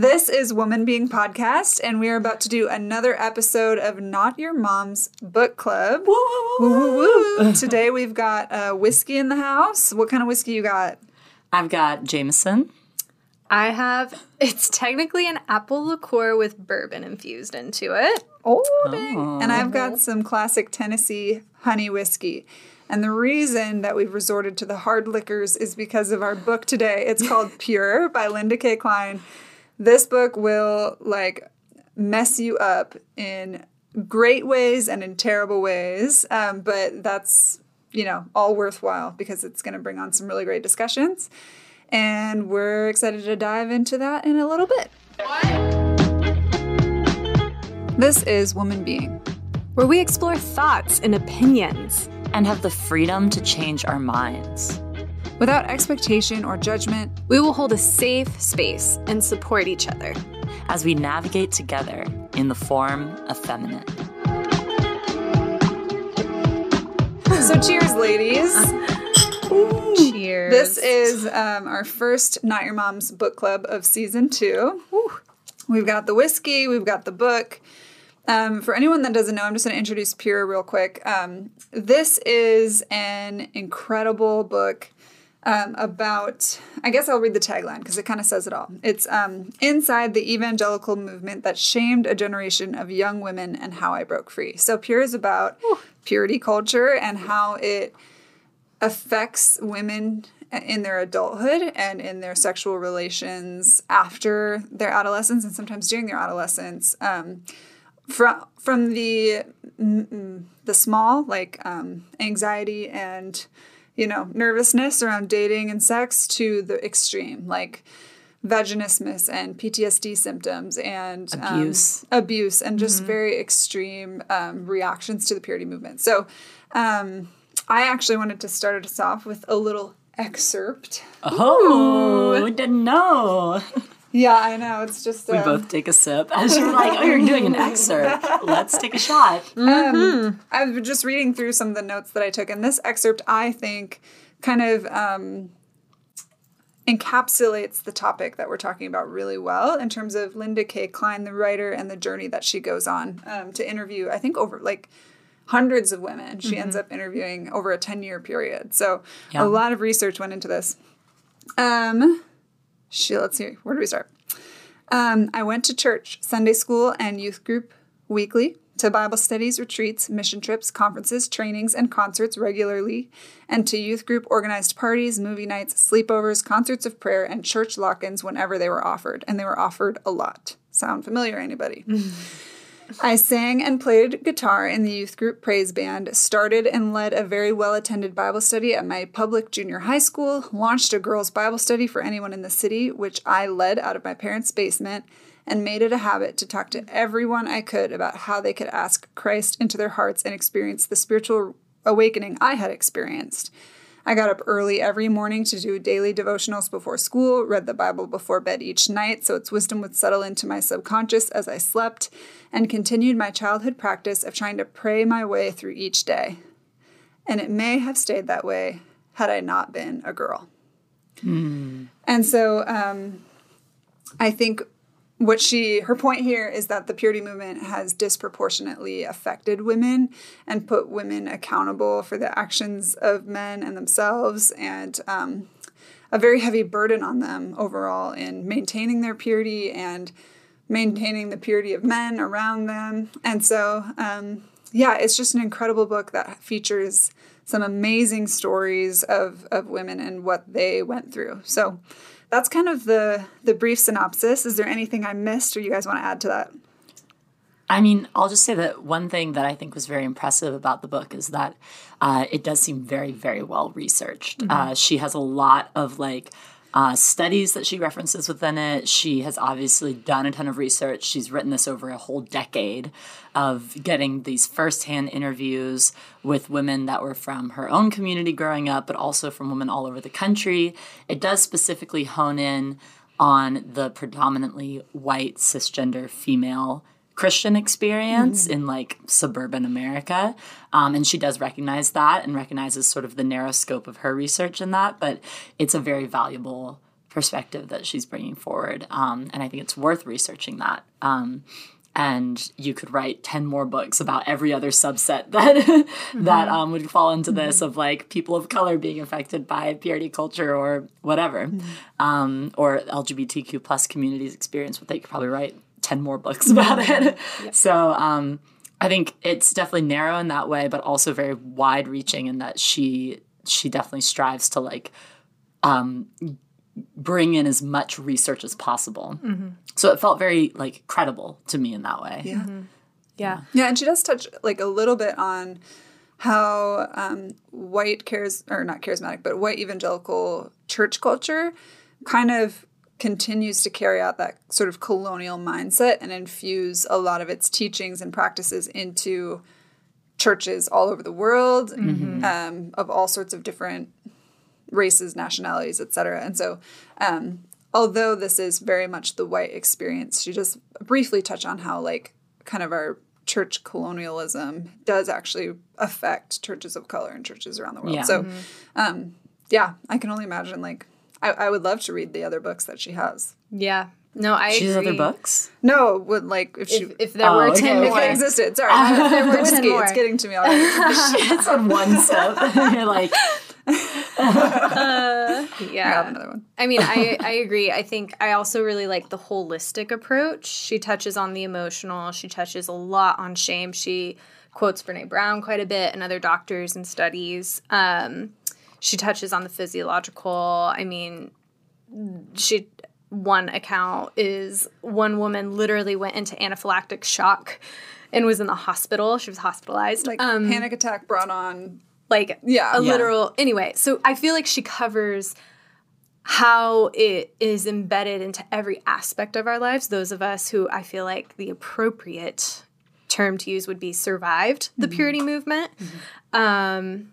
This is Woman Being Podcast, and we are about to do another episode of Not Your Mom's Book Club. Woo, woo, woo, woo. Today we've got uh, whiskey in the house. What kind of whiskey you got? I've got Jameson. I have, it's technically an apple liqueur with bourbon infused into it. Oh, dang. And I've got some classic Tennessee honey whiskey. And the reason that we've resorted to the hard liquors is because of our book today. It's called Pure by Linda K. Klein. This book will like mess you up in great ways and in terrible ways. Um, but that's, you know, all worthwhile because it's going to bring on some really great discussions. And we're excited to dive into that in a little bit. This is Woman Being, where we explore thoughts and opinions and have the freedom to change our minds. Without expectation or judgment, we will hold a safe space and support each other as we navigate together in the form of feminine. So, cheers, ladies. Cheers. This is um, our first Not Your Mom's book club of season two. We've got the whiskey, we've got the book. Um, for anyone that doesn't know, I'm just going to introduce Pure real quick. Um, this is an incredible book um, about, I guess I'll read the tagline because it kind of says it all. It's um, inside the evangelical movement that shamed a generation of young women and how I broke free. So Pure is about purity culture and how it affects women in their adulthood and in their sexual relations after their adolescence and sometimes during their adolescence. Um, from from the the small like um, anxiety and you know nervousness around dating and sex to the extreme like vaginismus and PTSD symptoms and abuse, um, abuse, and just mm-hmm. very extreme um, reactions to the purity movement. So, um, I actually wanted to start us off with a little excerpt. Oh, Ooh. didn't know. Yeah, I know. It's just we um, both take a sip as you're like, "Oh, you're doing an excerpt. Let's take a shot." Mm-hmm. Um, I was just reading through some of the notes that I took, and this excerpt, I think, kind of um, encapsulates the topic that we're talking about really well in terms of Linda K. Klein, the writer, and the journey that she goes on um, to interview. I think over like hundreds of women. She mm-hmm. ends up interviewing over a 10 year period. So yeah. a lot of research went into this. Um, she, let's see, where do we start? Um, I went to church, Sunday school, and youth group weekly, to Bible studies, retreats, mission trips, conferences, trainings, and concerts regularly, and to youth group organized parties, movie nights, sleepovers, concerts of prayer, and church lock ins whenever they were offered. And they were offered a lot. Sound familiar, anybody? I sang and played guitar in the youth group praise band, started and led a very well attended Bible study at my public junior high school, launched a girls' Bible study for anyone in the city, which I led out of my parents' basement, and made it a habit to talk to everyone I could about how they could ask Christ into their hearts and experience the spiritual awakening I had experienced. I got up early every morning to do daily devotionals before school, read the Bible before bed each night so its wisdom would settle into my subconscious as I slept, and continued my childhood practice of trying to pray my way through each day. And it may have stayed that way had I not been a girl. Hmm. And so um, I think what she her point here is that the purity movement has disproportionately affected women and put women accountable for the actions of men and themselves and um, a very heavy burden on them overall in maintaining their purity and maintaining the purity of men around them. And so um, yeah it's just an incredible book that features some amazing stories of, of women and what they went through. So that's kind of the the brief synopsis. Is there anything I missed, or you guys want to add to that? I mean, I'll just say that one thing that I think was very impressive about the book is that uh, it does seem very, very well researched. Mm-hmm. Uh, she has a lot of like uh, studies that she references within it. She has obviously done a ton of research. She's written this over a whole decade of getting these firsthand interviews with women that were from her own community growing up, but also from women all over the country. It does specifically hone in on the predominantly white cisgender female Christian experience mm-hmm. in like suburban America. Um, and she does recognize that and recognizes sort of the narrow scope of her research in that. But it's a very valuable perspective that she's bringing forward. Um, and I think it's worth researching that. Um, and you could write 10 more books about every other subset that mm-hmm. that um, would fall into this mm-hmm. of like people of color being affected by purity culture or whatever mm-hmm. um, or lgbtq plus communities experience what they could probably write 10 more books about it yep. so um, i think it's definitely narrow in that way but also very wide reaching in that she she definitely strives to like um, bring in as much research as possible. Mm-hmm. So it felt very like credible to me in that way. Yeah. Mm-hmm. Yeah. Yeah. And she does touch like a little bit on how um, white cares or not charismatic, but white evangelical church culture kind of continues to carry out that sort of colonial mindset and infuse a lot of its teachings and practices into churches all over the world mm-hmm. um, of all sorts of different races, nationalities, etc. And so, um, although this is very much the white experience, she just briefly touch on how like kind of our church colonialism does actually affect churches of color and churches around the world. Yeah. So, mm-hmm. um, yeah, I can only imagine like I, I would love to read the other books that she has. Yeah, no, I. She has other books. No, would like if she if, if there oh, were okay. ten more, if they existed. Sorry, if there were ten more. It's getting to me already. it's on one step. You're like, uh, yeah. I another one. I mean, I, I agree. I think I also really like the holistic approach. She touches on the emotional, she touches a lot on shame. She quotes Brene Brown quite a bit and other doctors and studies. Um, she touches on the physiological. I mean, she one account is one woman literally went into anaphylactic shock and was in the hospital. She was hospitalized. Like um, panic attack brought on like yeah. a literal anyway so i feel like she covers how it is embedded into every aspect of our lives those of us who i feel like the appropriate term to use would be survived the mm-hmm. purity movement mm-hmm. um,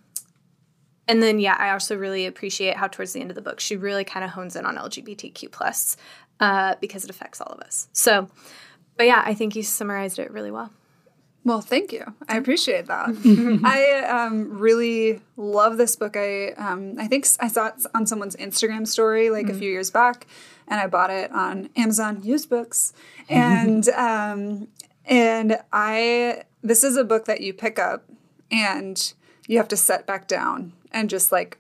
and then yeah i also really appreciate how towards the end of the book she really kind of hones in on lgbtq plus uh, because it affects all of us so but yeah i think you summarized it really well well, thank you. I appreciate that. I um, really love this book. I um, I think I saw it on someone's Instagram story like mm-hmm. a few years back, and I bought it on Amazon used books. And um, and I this is a book that you pick up and you have to set back down and just like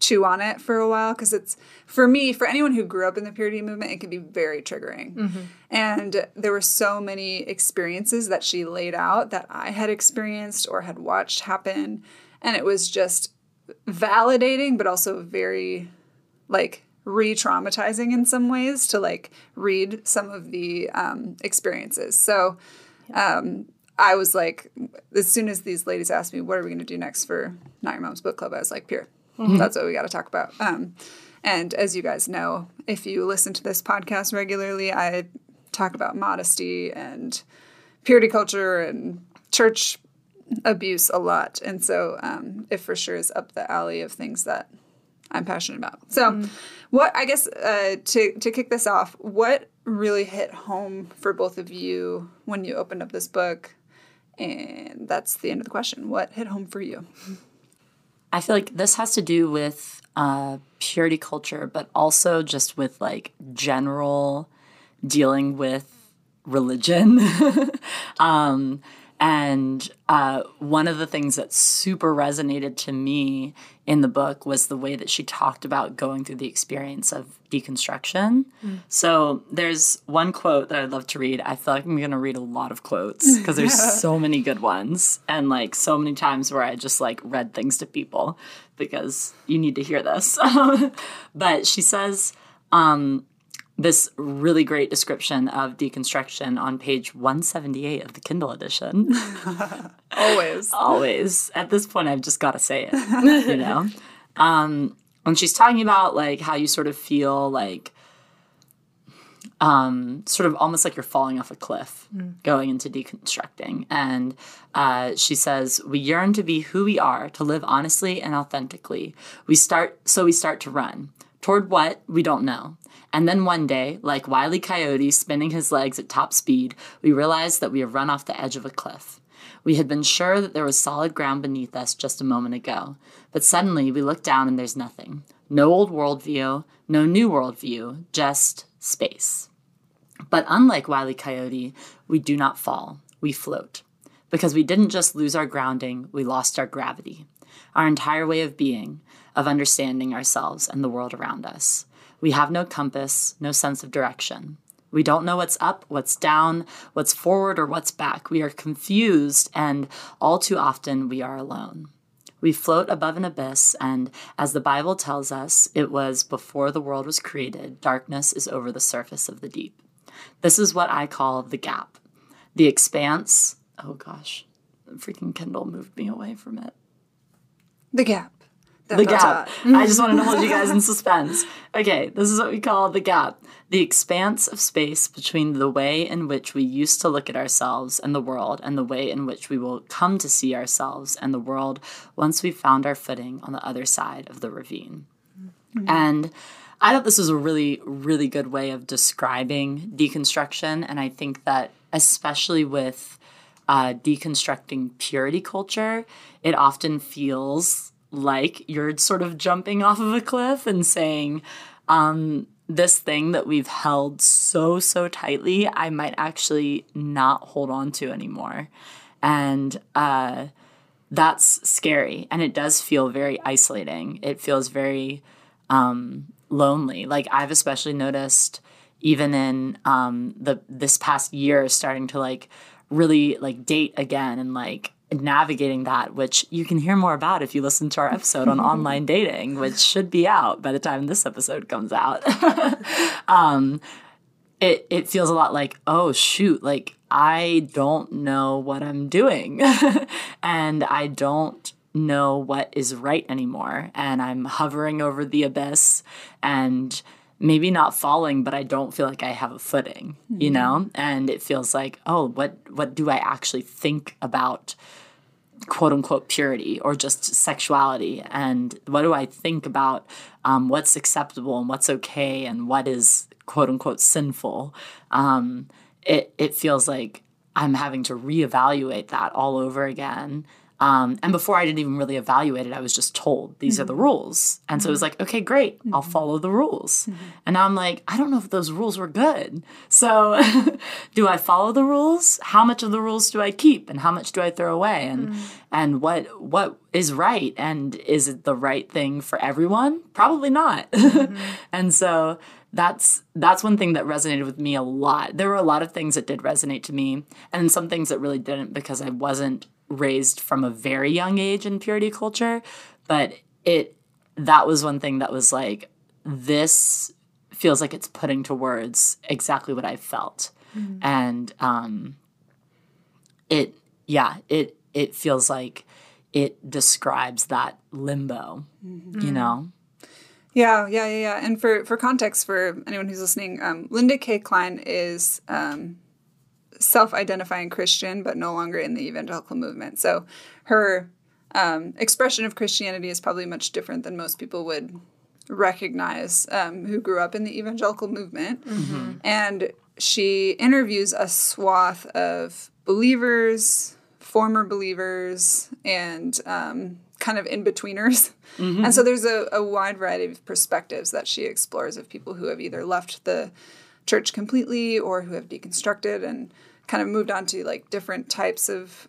chew on it for a while because it's for me for anyone who grew up in the purity movement it can be very triggering. Mm-hmm. and there were so many experiences that she laid out that i had experienced or had watched happen and it was just validating but also very like re-traumatizing in some ways to like read some of the um, experiences. So um, i was like as soon as these ladies asked me what are we going to do next for not your mom's book club i was like pure Mm-hmm. That's what we got to talk about. Um, and as you guys know, if you listen to this podcast regularly, I talk about modesty and purity culture and church abuse a lot. And so um, it for sure is up the alley of things that I'm passionate about. So, mm what I guess uh, to to kick this off, what really hit home for both of you when you opened up this book? And that's the end of the question. What hit home for you? I feel like this has to do with uh, purity culture, but also just with like general dealing with religion. um, and uh, one of the things that super resonated to me in the book was the way that she talked about going through the experience of deconstruction. Mm. So there's one quote that I'd love to read. I feel like I'm going to read a lot of quotes because there's so many good ones and like so many times where I just like read things to people because you need to hear this. but she says, um, this really great description of deconstruction on page 178 of the Kindle edition. Always. Always. At this point, I've just got to say it, you know? Um, when she's talking about like how you sort of feel like um, sort of almost like you're falling off a cliff mm. going into deconstructing. And uh, she says, We yearn to be who we are, to live honestly and authentically. We start, so we start to run. Toward what? We don't know. And then one day, like Wile E. Coyote spinning his legs at top speed, we realized that we have run off the edge of a cliff. We had been sure that there was solid ground beneath us just a moment ago, but suddenly we look down and there's nothing. No old worldview, no new worldview, just space. But unlike Wile E. Coyote, we do not fall, we float. Because we didn't just lose our grounding, we lost our gravity, our entire way of being, of understanding ourselves and the world around us. We have no compass, no sense of direction. We don't know what's up, what's down, what's forward, or what's back. We are confused, and all too often we are alone. We float above an abyss, and as the Bible tells us, it was before the world was created, darkness is over the surface of the deep. This is what I call the gap. The expanse. Oh gosh, the freaking Kindle moved me away from it. The gap. The gap. I just want to hold you guys in suspense. Okay, this is what we call the gap the expanse of space between the way in which we used to look at ourselves and the world and the way in which we will come to see ourselves and the world once we've found our footing on the other side of the ravine. Mm-hmm. And I thought this was a really, really good way of describing deconstruction. And I think that, especially with uh, deconstructing purity culture, it often feels like you're sort of jumping off of a cliff and saying, um, this thing that we've held so, so tightly, I might actually not hold on to anymore. And uh, that's scary. And it does feel very isolating. It feels very um, lonely. Like I've especially noticed even in um, the this past year starting to like really like date again and like navigating that, which you can hear more about if you listen to our episode on online dating, which should be out by the time this episode comes out. um, it it feels a lot like, oh shoot, like I don't know what I'm doing, and I don't know what is right anymore, and I'm hovering over the abyss and maybe not falling but i don't feel like i have a footing you mm-hmm. know and it feels like oh what what do i actually think about quote unquote purity or just sexuality? And what do i think about um, what's acceptable and what's okay and what is quote unquote sinful? Um, it, it feels like i'm having to reevaluate that all over again um, and before I didn't even really evaluate it, I was just told these mm-hmm. are the mm-hmm. rules. And mm-hmm. so it was mm-hmm. like, okay, great, mm-hmm. I'll follow the rules. Mm-hmm. And now I'm like, I don't know if those rules were good. So do I follow the rules? How much of the rules do I keep and how much do I throw away? And and what what is right? And is it the right thing for everyone? Probably not. and so that's that's one thing that resonated with me a lot. There were a lot of things that did resonate to me, and some things that really didn't because I wasn't raised from a very young age in purity culture, but it that was one thing that was like this feels like it's putting to words exactly what I felt. Mm-hmm. And um it yeah, it it feels like it describes that limbo, mm-hmm. you know. Yeah, yeah, yeah, yeah. And for for context for anyone who's listening, um, Linda K. Klein is um, self identifying Christian, but no longer in the evangelical movement. So her um, expression of Christianity is probably much different than most people would recognize um, who grew up in the evangelical movement. Mm-hmm. And she interviews a swath of believers, former believers, and um, kind of in betweeners. Mm-hmm. And so there's a, a wide variety of perspectives that she explores of people who have either left the church completely or who have deconstructed and kind of moved on to like different types of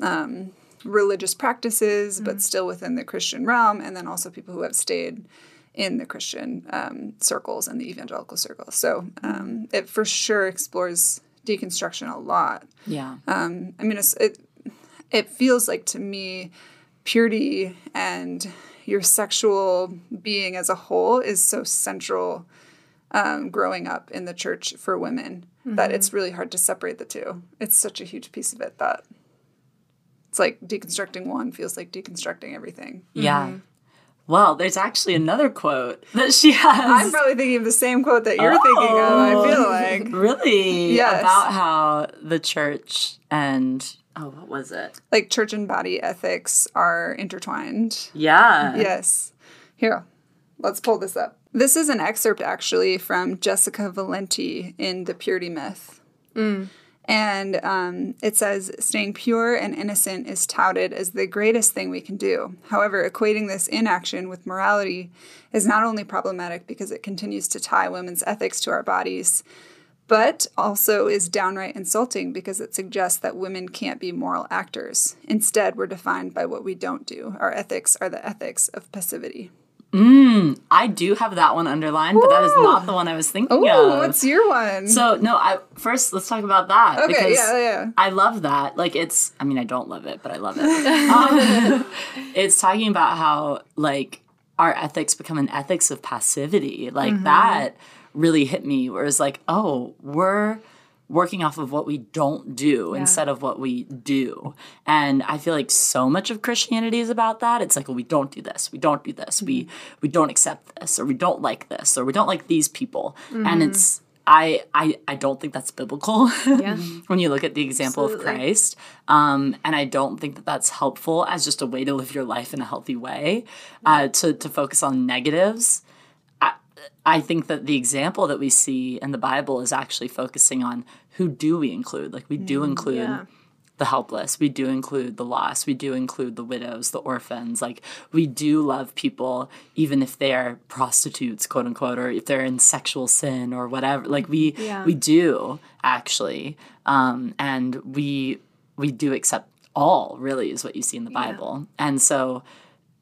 um, religious practices, mm-hmm. but still within the Christian realm, and then also people who have stayed in the Christian um, circles and the evangelical circles. So um, it for sure explores deconstruction a lot. Yeah. Um, I mean, it it feels like to me purity and your sexual being as a whole is so central um, growing up in the church for women mm-hmm. that it's really hard to separate the two. It's such a huge piece of it that it's like deconstructing one feels like deconstructing everything. Yeah. Mm-hmm. Well, there's actually another quote that she has. I'm probably thinking of the same quote that you're oh, thinking of, I feel like. Really? Yes. About how the church and oh, what was it? Like church and body ethics are intertwined. Yeah. Yes. Here, let's pull this up. This is an excerpt actually from Jessica Valenti in The Purity Myth. Mm. And um, it says, staying pure and innocent is touted as the greatest thing we can do. However, equating this inaction with morality is not only problematic because it continues to tie women's ethics to our bodies, but also is downright insulting because it suggests that women can't be moral actors. Instead, we're defined by what we don't do. Our ethics are the ethics of passivity. Mm, I do have that one underlined, but that is not the one I was thinking Oh, of. what's your one? So no, I first let's talk about that Okay, because yeah, yeah. I love that. Like it's, I mean, I don't love it, but I love it. Um, it's talking about how like our ethics become an ethics of passivity. Like Mm-hmm. that really hit me. Where it's like, oh, we're working off of what we don't do instead of what we do. And I feel like so much of Christianity is about that. It's like, well, we don't do this, we don't do this, we we don't accept this, or we don't like this, or we don't like these people. And it's I, I I don't think that's biblical Yeah. when you look at the example of Christ. Um, and I don't think that that's helpful as just a way to live your life in a healthy way. Uh, to to focus on negatives. I, think that the example that we see in the Bible is actually focusing on who do we include. Like we do include yeah. the helpless. We do include the lost. We do include the widows, the orphans. Like we do love people, even if they are prostitutes, quote unquote, or if they're in sexual sin or whatever. Like we Yeah. we do actually, um, and we we do accept all. Really, is what you see in the Bible, and so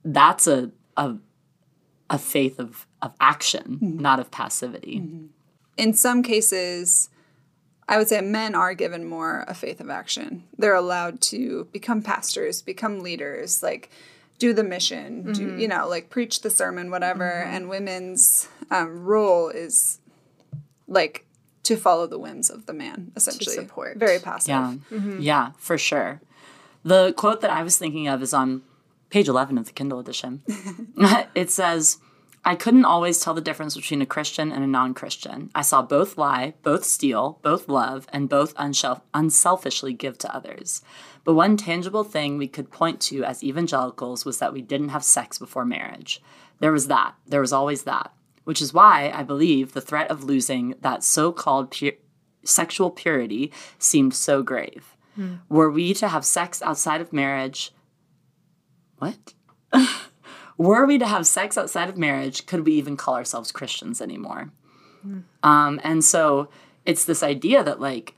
that's a a a faith of of action, mm-hmm. not of passivity. Mm-hmm. in some cases, I would say men are given more a faith of action. They're allowed to become pastors, become leaders, like do the mission, do mm-hmm. you know, like preach the sermon, whatever. And women's um, role is like to follow the whims of the man, essentially. support. Very passive. Yeah. Yeah, for sure. The quote that I was thinking of is on page 11 of the Kindle edition. it says, I couldn't always tell the difference between a Christian and a non Christian. I saw both lie, both steal, both love, and both unshel- unselfishly give to others. But one tangible thing we could point to as evangelicals was that we didn't have sex before marriage. There was that. There was always that. Which is why I believe the threat of losing that so called pu- sexual purity seemed so grave. Hmm. Were we to have sex outside of marriage? What? Were we to have sex outside of marriage, could we even call ourselves Christians anymore? Hmm. Um, and so it's this idea that, like,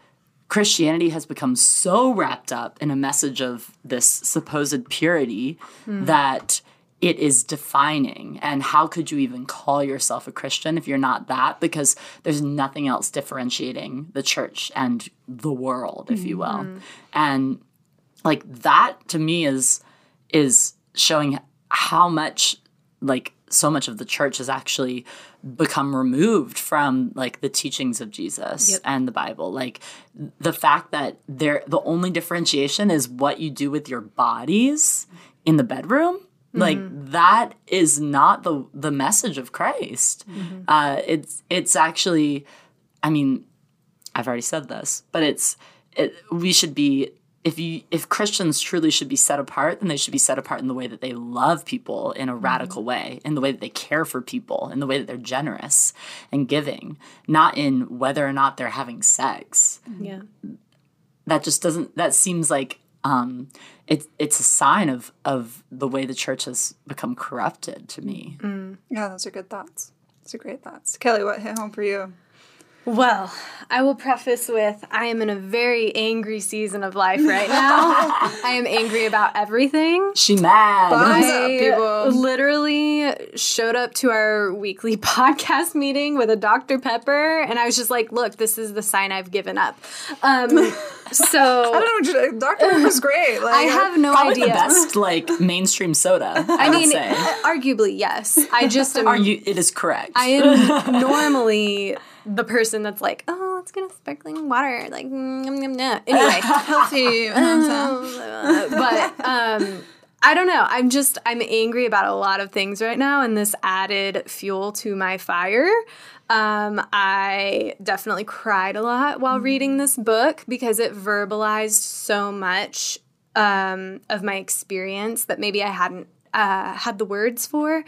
Christianity has become so wrapped up in a message of this supposed purity hmm. that it is defining. And how could you even call yourself a Christian if you're not that? Because there's nothing else differentiating the church and the world, if you will. Mm-hmm. And like that to me is is showing how much like so much of the church has actually become removed from like the teachings of Jesus and the Bible. Like the fact that there the only differentiation is what you do with your bodies in the bedroom. Like that is not the the message of Christ. Uh, it's it's actually, I mean, I've already said this, but it's it, we should be if you if Christians truly should be set apart, then they should be set apart in the way that they love people in a mm-hmm. radical way, in the way that they care for people, in the way that they're generous and giving, not in whether or not they're having sex. Mm-hmm. Yeah. That just doesn't that seems like um it's it's a sign of of the way the church has become corrupted to me. Mm. Yeah, those are good thoughts. Those are great thoughts. Kelly, what hit home for you? Well, I will preface with I am in a very angry season of life right now. I am angry about everything. She mad. Up, I people. literally showed up to our weekly podcast meeting with a Dr. Pepper, and I was just like, "Look, this is the sign I've given up." Um, so I don't know. Dr. Pepper's great. Like, I have no Probably idea. the best like mainstream soda. I, I would mean, say. arguably yes. I just am. Are you? It is correct. I am normally the person that's like, "Oh, let's get a sparkling water." Like, mm, mm, mm, mm. anyway. healthy. but um I don't know. I'm just I'm angry about a lot of things right now and this added fuel to my fire. Um I definitely cried a lot while reading this book because it verbalized so much um of my experience that maybe I hadn't uh, had the words for. And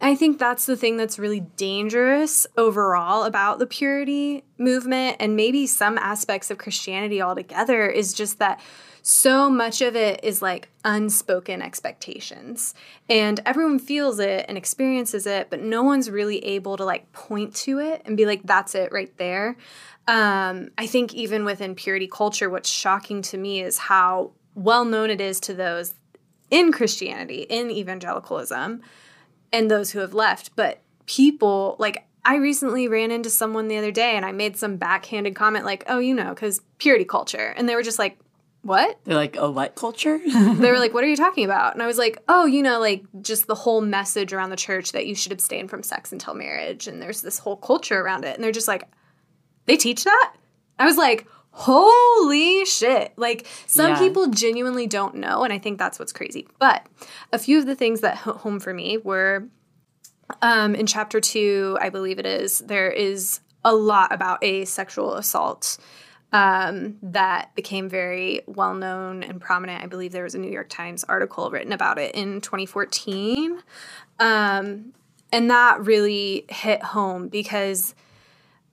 I think that's the thing that's really dangerous overall about the purity movement and maybe some aspects of Christianity altogether is just that so much of it is like unspoken expectations and everyone feels it and experiences it but no one's really able to like point to it and be like that's it right there um, i think even within purity culture what's shocking to me is how well known it is to those in christianity in evangelicalism and those who have left but people like I recently ran into someone the other day and I made some backhanded comment like, oh, you know, because purity culture. And they were just like, what? They're like, a what culture? they were like, what are you talking about? And I was like, oh, you know, like just the whole message around the church that you should abstain from sex until marriage. And there's this whole culture around it. And they're just like, they teach that? I was like, holy shit. Like some yeah. people genuinely don't know. And I think that's what's crazy. But a few of the things that hit home for me were um, in chapter two, I believe it is, there is a lot about a sexual assault um, that became very well known and prominent. I believe there was a New York Times article written about it in 2014. Um, and that really hit home because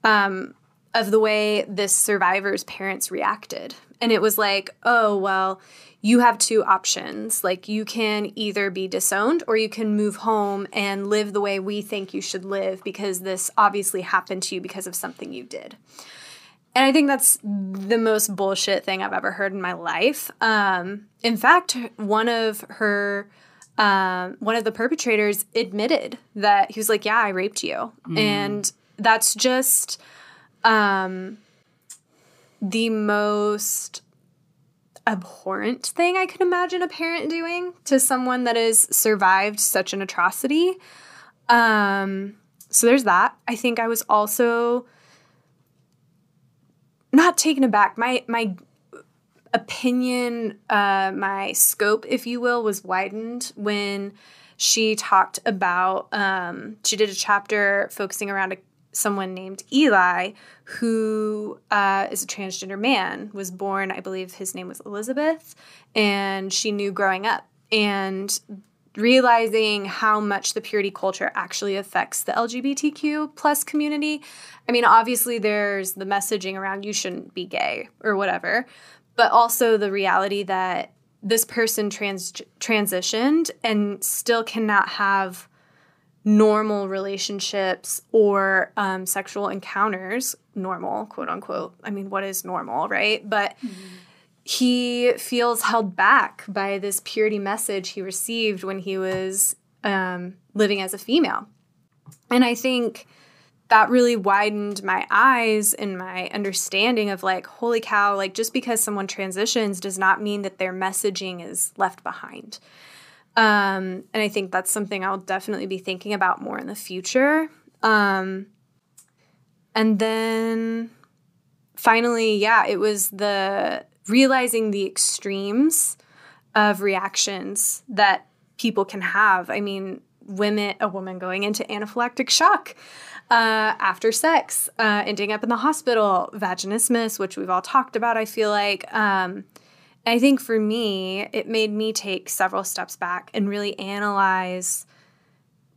um, of the way this survivor's parents reacted. And it was like, oh, well, you have two options. Like, you can either be disowned or you can move home and live the way we think you should live because this obviously happened to you because of something you did. And I think that's the most bullshit thing I've ever heard in my life. Um, in fact, one of her, um, one of the perpetrators admitted that he was like, "Yeah, I raped you," mm. and that's just um, the most abhorrent thing I can imagine a parent doing to someone that has survived such an atrocity. Um, so there's that. I think I was also not taken aback. My my opinion, uh, my scope, if you will, was widened when she talked about. Um, she did a chapter focusing around a, someone named Eli, who uh, is a transgender man. Was born, I believe, his name was Elizabeth, and she knew growing up and realizing how much the purity culture actually affects the LGBTQ plus community. I mean, obviously there's the messaging around you shouldn't be gay or whatever, but also the reality that this person trans transitioned and still cannot have normal relationships or um, sexual encounters normal quote unquote i mean what is normal right but mm-hmm he feels held back by this purity message he received when he was um, living as a female. And I think that really widened my eyes and my understanding of like, holy cow, like just because someone transitions does not mean that their messaging is left behind. Um, and I think that's something I'll definitely be thinking about more in the future. Um, and then finally, yeah, it was the realizing the extremes of reactions that people can have. I mean, women, a woman going into anaphylactic shock uh, after sex, uh, ending up in the hospital, vaginismus, which we've all talked about. I feel like. Um, I think for me, it made me take several steps back and really analyze.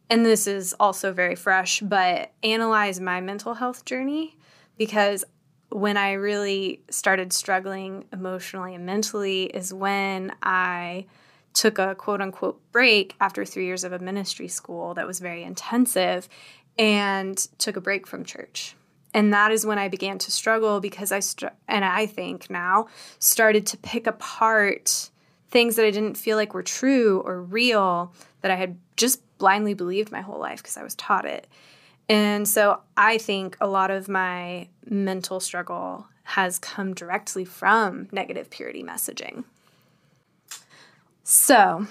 And this is also very fresh, but analyze my mental health journey because when I really started struggling emotionally and mentally is when I took a quote unquote break after three years of a ministry school that was very intensive and took a break from church. And that is when I began to struggle because I, str- and I think now, started to pick apart things that I didn't feel like were true or real that I had just blindly believed my whole life because I was taught it. And so I think a lot of my mental struggle has come directly from negative purity messaging. So,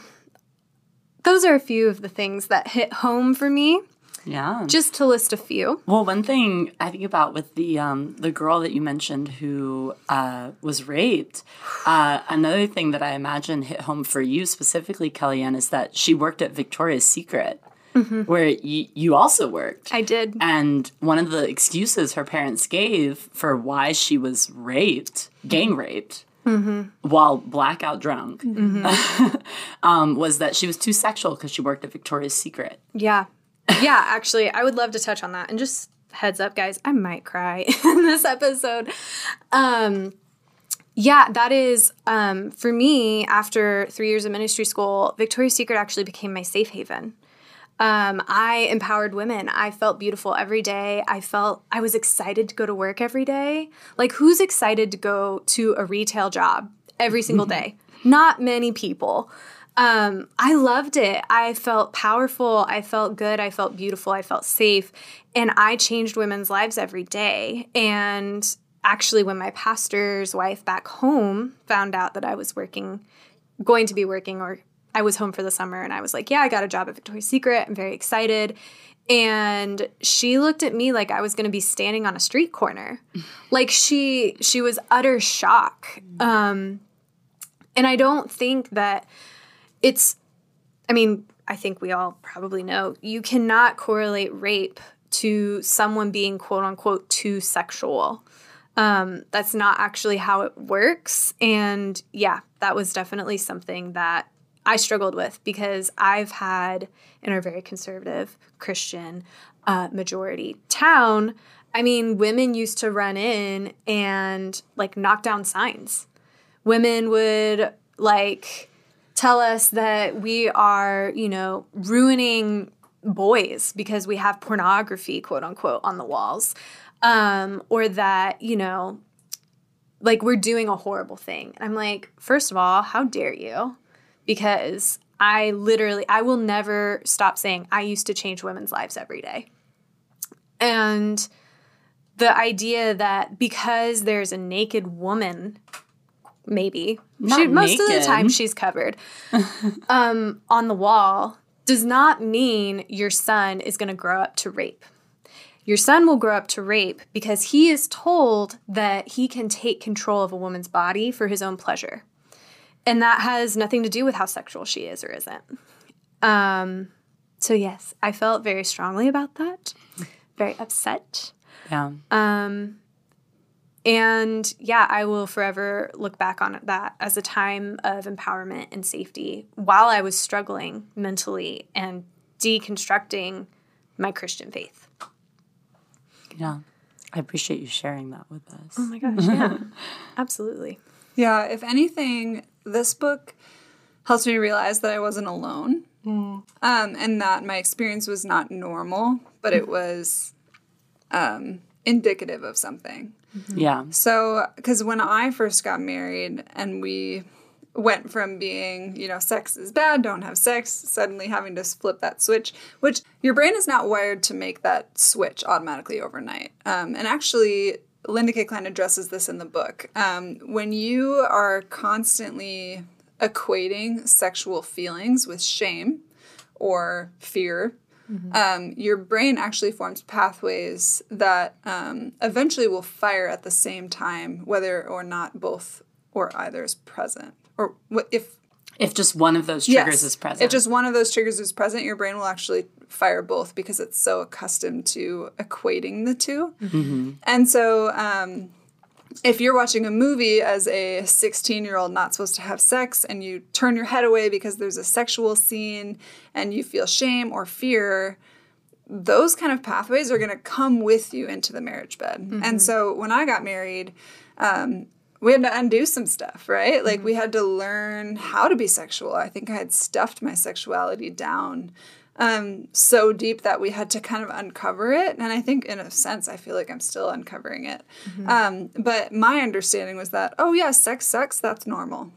those are a few of the things that hit home for me. Yeah. Just to list a few. Well, one thing I think about with the um, the girl that you mentioned who uh, was raped, uh, another thing that I imagine hit home for you specifically, Kellyanne, is that she worked at Victoria's Secret mm-hmm. where y- you also worked. I did. And one of the excuses her parents gave for why she was raped, gang raped, while blackout drunk um, was that she was too sexual because she worked at Victoria's Secret. Yeah. Yeah, actually, I would love to touch on that. And just heads up, guys, I might cry in this episode. Um, yeah, that is um, for me. After three years of ministry school, Victoria's Secret actually became my safe haven. Um, I empowered women. I felt beautiful every day. I felt I was excited to go to work every day. Like, who's excited to go to a retail job every single day? Not many people. Um, I loved it. I felt powerful. I felt good. I felt beautiful. I felt safe. And I changed women's lives every day. And actually, when my pastor's wife back home found out that I was working, going to be working, or I was home for the summer, and I was like, Yeah, I got a job at Victoria's Secret. I'm very excited. And she looked at me like I was going to be standing on a street corner. like she she was utter shock. Um, and I don't think that it's I mean, I think we all probably know you cannot correlate rape to someone being quote unquote too sexual. Um, that's not actually how it works. And yeah, that was definitely something that I struggled with because I've had in our very conservative Christian uh, majority town. I mean, women used to run in and like knock down signs. Women would like tell us that we are, you know, ruining boys because we have pornography, quote unquote, on the walls. Um, or that, you know, like we're doing a horrible thing. And I'm like, first of all, how dare you? Because I literally, I will never stop saying I used to change women's lives every day. And the idea that because there's a naked woman maybe. She, most of the time she's covered. Um, on the wall does not mean your son is going to grow up to rape. Your son will grow up to rape because he is told that he can take control of a woman's body for his own pleasure. And that has nothing to do with how sexual she is or isn't. Um, so yes i felt very strongly about that. Very upset. Yeah. um, and yeah, I will forever look back on that as a time of empowerment and safety while I was struggling mentally and deconstructing my Christian faith. yeah. I appreciate you sharing that with us. Oh my gosh, yeah. Absolutely. Yeah, if anything, this book helps me realize that I wasn't alone. Um, and that my experience was not normal, but it was um, indicative of something. Yeah. So, because when I first got married and we went from being, you know, sex is bad, don't have sex, suddenly having to flip that switch, which your brain is not wired to make that switch automatically overnight. Um, and actually, Linda K. Klein addresses this in the book. Um, when you are constantly equating sexual feelings with shame or fear, um, your brain actually forms pathways that um, eventually will fire at the same time, whether or not both or either is present. Or if If just one of those triggers Yes. is present. If just one of those triggers is present, your brain will actually fire both because it's so accustomed to equating the 2 And so, um, if you're watching a movie as a 16 year old not supposed to have sex and you turn your head away because there's a sexual scene and you feel shame or fear, those kind of pathways are going to come with you into the marriage bed. And so when I got married, um, we had to undo some stuff, right? Like we had to learn how to be sexual. I think I had stuffed my sexuality down um, so deep that we had to kind of uncover it. And I think, in a sense, I feel like I'm still uncovering it. Um, but my understanding was that, oh, yeah, sex sucks. That's normal.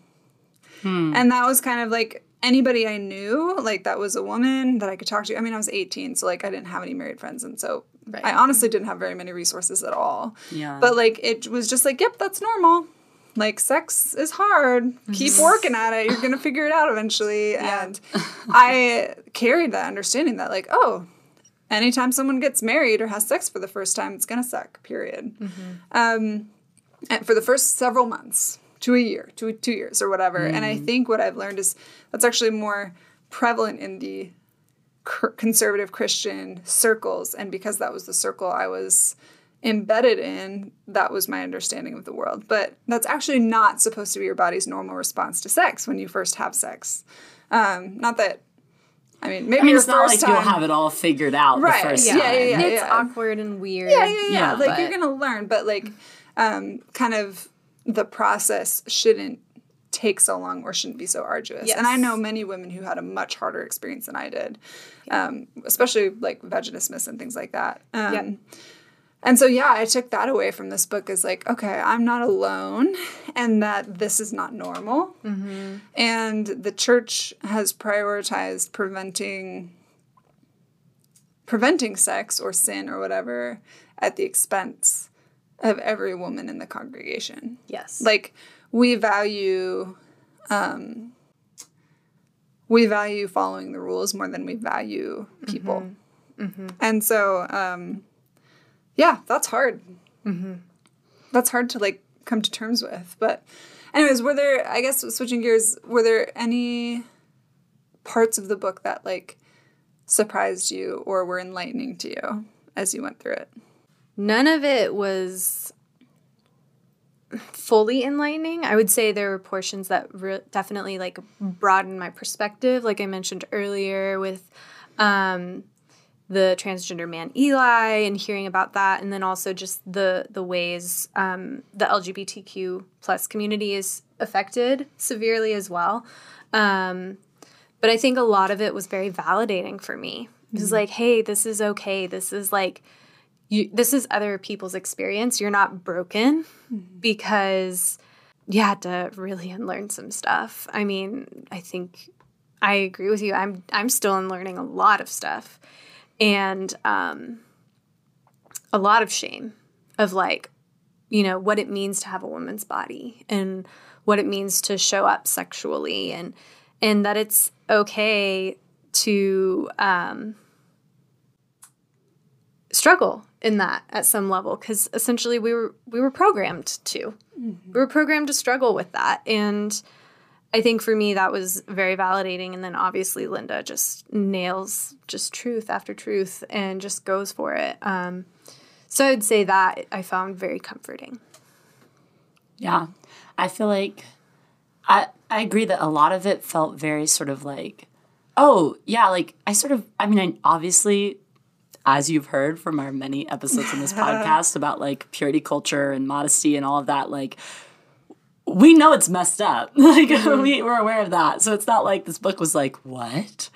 And that was kind of like anybody I knew, like that was a woman that I could talk to. I mean, I was 18, so like I didn't have any married friends. And so I honestly didn't have very many resources at all. Yeah. But like it was just like, yep, that's normal. Like sex is hard. Keep mm-hmm. working at it. You're gonna figure it out eventually. And I carried that understanding that like, oh, anytime someone gets married or has sex for the first time, it's gonna suck. Period. Mm-hmm. Um, and for the first several months to a year, to two years or whatever. And I mm. think what I've learned is that's actually more prevalent in the conservative Christian circles. And because that was the circle I was embedded in, that was my understanding of the world. But that's actually not supposed to be your body's normal response to sex when you first have sex. Um, not that. I mean, maybe I mean, your it's not first like time, you'll have it all figured out Right, the first yeah, time. yeah, yeah. it's awkward and weird. Yeah, yeah, yeah. Yeah, like you're gonna learn, but like, um, kind of the process shouldn't take so long or shouldn't be so arduous. And I know many women who had a much harder experience than I did, um, especially like vaginismus and things like that. Um, Yep. And so, yeah, I took that away from this book as like, okay, I'm not alone and that this is not normal. And the church has prioritized preventing preventing sex or sin or whatever at the expense of every woman in the congregation. Yes. Like we value um we value following the rules more than we value people. And so um yeah, that's hard. That's hard to like come to terms with. But anyways, were there I guess switching gears, were there any parts of the book that like surprised you or were enlightening to you as you went through it? None of it was fully enlightening. I would say there were portions that re- definitely like broadened my perspective, like I mentioned earlier with um, the transgender man Eli and hearing about that, and then also just the the ways um, the LGBTQ plus community is affected severely as well. Um, but I think a lot of it was very validating for me. It was like, hey, this is okay. This is like you this is other people's experience. You're not broken because you had to really unlearn some stuff. I mean, I think I agree with you. I'm I'm still unlearning a lot of stuff. And um a lot of shame of like, you know, what it means to have a woman's body and what it means to show up sexually and and that it's okay to um struggle in that at some level because essentially we were we were programmed to. We were programmed to struggle with that. And i think for me that was very validating. And then obviously linda just nails just truth after truth and just goes for it. Um, so i'd say that i found very comforting. Yeah. I feel like I I agree that a lot of it felt very sort of like oh, yeah, like I sort of I mean, I obviously as you've heard from our many episodes in this podcast about like purity culture and modesty and all of that like we know it's messed up. Like we, we're aware of that. So it's not like this book was like, what?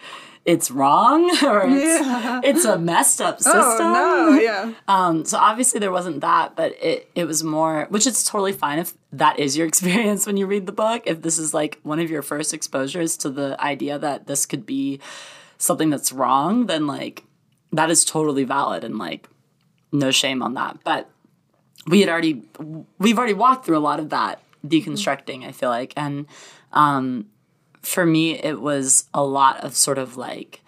It's wrong or it's, it's a messed up system. Oh no, yeah. Um, so obviously there wasn't that, but it it was more, which is totally fine if that is your experience when you read the book. If this is like one of your first exposures to the idea that this could be something that's wrong, then like that is totally valid and like no shame on that. But we had already we've already walked through a lot of that deconstructing. I feel like, and um, for me, it was a lot of sort of like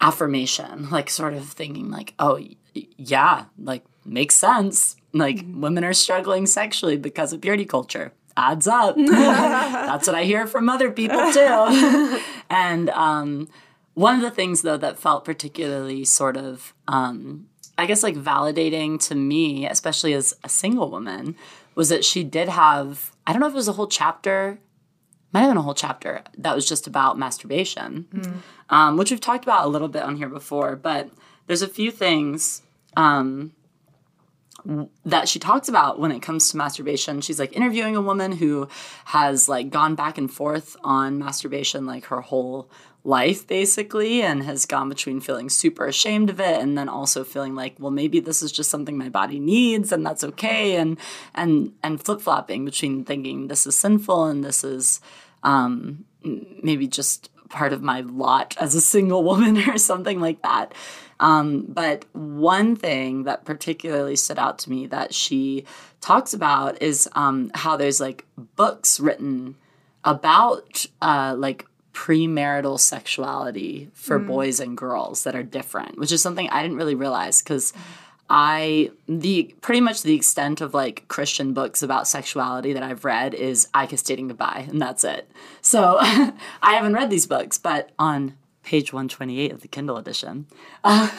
affirmation, like sort of thinking like, oh y- yeah, like makes sense. Like women are struggling sexually because of purity culture. Adds up. That's what I hear from other people too. and um, one of the things though that felt particularly sort of um, I guess like validating to me, especially as a single woman, was that she did have I don't know if it was a whole chapter might have been a whole chapter that was just about masturbation, um, which we've talked about a little bit on here before. But there's a few things um, that she talks about when it comes to masturbation. She's like interviewing a woman who has like gone back and forth on masturbation like her whole life basically and has gone between feeling super ashamed of it and then also feeling like well maybe this is just something my body needs and that's okay and and and flip-flopping between thinking this is sinful and this is um maybe just part of my lot as a single woman or something like that. Um, but one thing that particularly stood out to me that she talks about is um, how there's like books written about uh, like premarital sexuality for boys and girls that are different, which is something I didn't really realize because I the pretty much the extent of like Christian books about sexuality that I've read is I Kissed Dating Goodbye, and that's it. So I haven't read these books, but on page 128 of the Kindle edition, uh,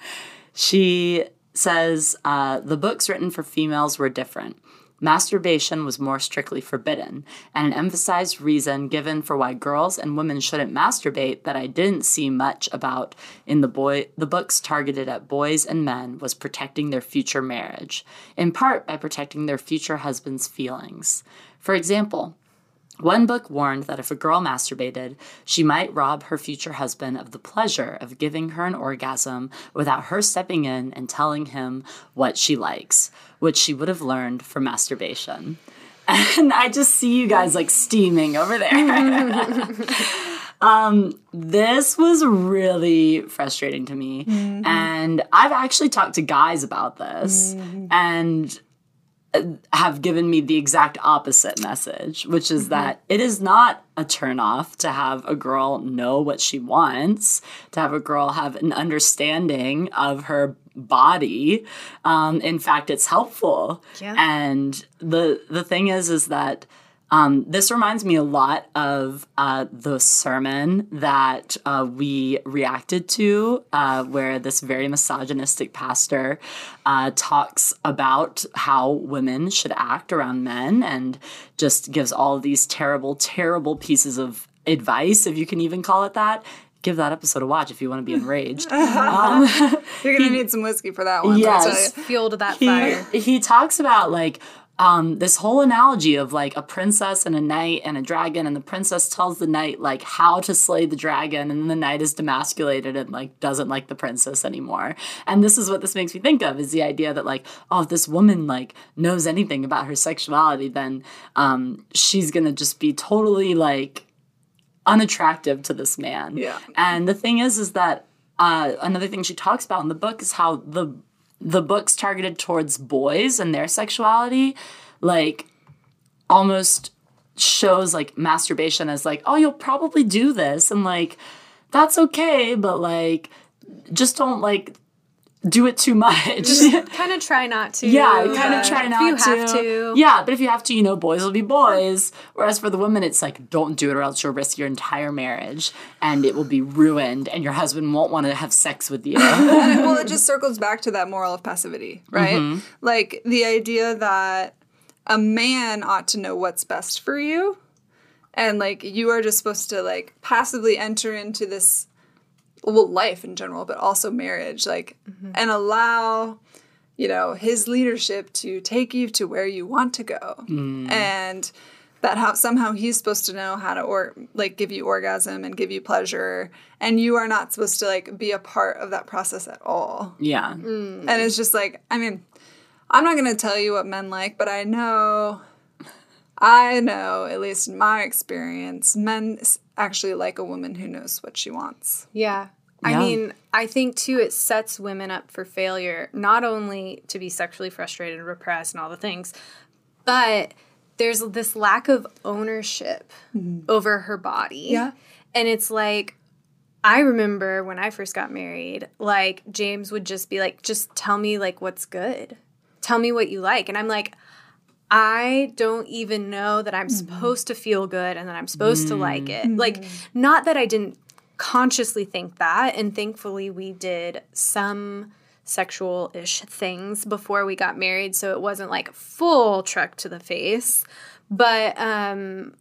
she says uh, the books written for females were different. Masturbation was more strictly forbidden, and an emphasized reason given for why girls and women shouldn't masturbate that I didn't see much about in the boy the books targeted at boys and men was protecting their future marriage, in part by protecting their future husband's feelings. For example, one book warned that if a girl masturbated, she might rob her future husband of the pleasure of giving her an orgasm without her stepping in and telling him what she likes, which she would have learned from masturbation. And I just see you guys like steaming over there. um, this was really frustrating to me. Mm-hmm. And I've actually talked to guys about this. Mm-hmm. And have given me the exact opposite message, which is mm-hmm. that it is not a turnoff to have a girl know what she wants, to have a girl have an understanding of her body. Um, in fact, it's helpful. Yeah. And the the thing is, is that um, this reminds me a lot of uh, the sermon that uh, we reacted to, uh, where this very misogynistic pastor uh, talks about how women should act around men and just gives all of these terrible, terrible pieces of advice, if you can even call it that, give that episode a watch if you want to be enraged. um, You're gonna he, need some whiskey for that one. Yes, fueled that he, fire. He talks about like um, this whole analogy of like a princess and a knight and a dragon, and the princess tells the knight like how to slay the dragon, and the knight is demasculated and like doesn't like the princess anymore. And this is what this makes me think of is the idea that like, oh, if this woman like knows anything about her sexuality, then um, she's gonna just be totally like unattractive to this man. Yeah. And the thing is, is that uh, another thing she talks about in the book is how the the books targeted towards boys and their sexuality like almost shows like masturbation as like oh you'll probably do this and like that's okay but like just don't like do it too much. kind of try not to. Yeah, kind of try not to. if you to. Have to. Yeah, but if you have to, you know, boys will be boys. Whereas for the women, it's like, don't do it or else you'll risk your entire marriage and it will be ruined and your husband won't want to have sex with you. well, it just circles back to that moral of passivity, right? Mm-hmm. Like the idea that a man ought to know what's best for you and like you are just supposed to like passively enter into this well life in general but also marriage like mm-hmm. and allow you know his leadership to take you to where you want to go mm. and that how somehow he's supposed to know how to or like give you orgasm and give you pleasure and you are not supposed to like be a part of that process at all yeah mm. and it's just like i mean i'm not going to tell you what men like but i know i know at least in my experience men actually like a woman who knows what she wants. Yeah. I mean, I think too, it sets women up for failure, not only to be sexually frustrated and repressed and all the things, but there's this lack of ownership mm-hmm. over her body. Yeah. And it's like, I remember when I first got married, like James would just be like, just tell me like what's good. Tell me what you like. And I'm like, I don't even know that I'm mm-hmm. supposed to feel good and that I'm supposed mm-hmm. to like it. Mm-hmm. Like, not that I didn't consciously think that. And thankfully, we did some sexual ish things before we got married. So it wasn't like full truck to the face. But um,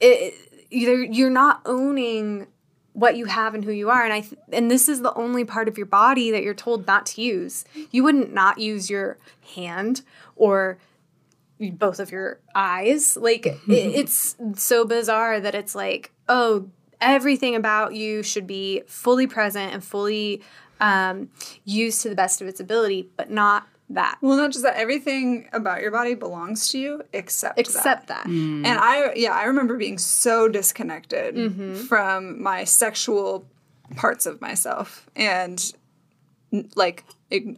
it, you're, you're not owning what you have and who you are and i th- and this is the only part of your body that you're told not to use you wouldn't not use your hand or both of your eyes. Like it, it's so bizarre that it's like, oh, everything about you should be fully present and fully um, used to the best of its ability, but not that. Well, not just that. Everything about your body belongs to you except except that. that. Mm. And I, yeah, I remember being so disconnected mm-hmm. from my sexual parts of myself, and like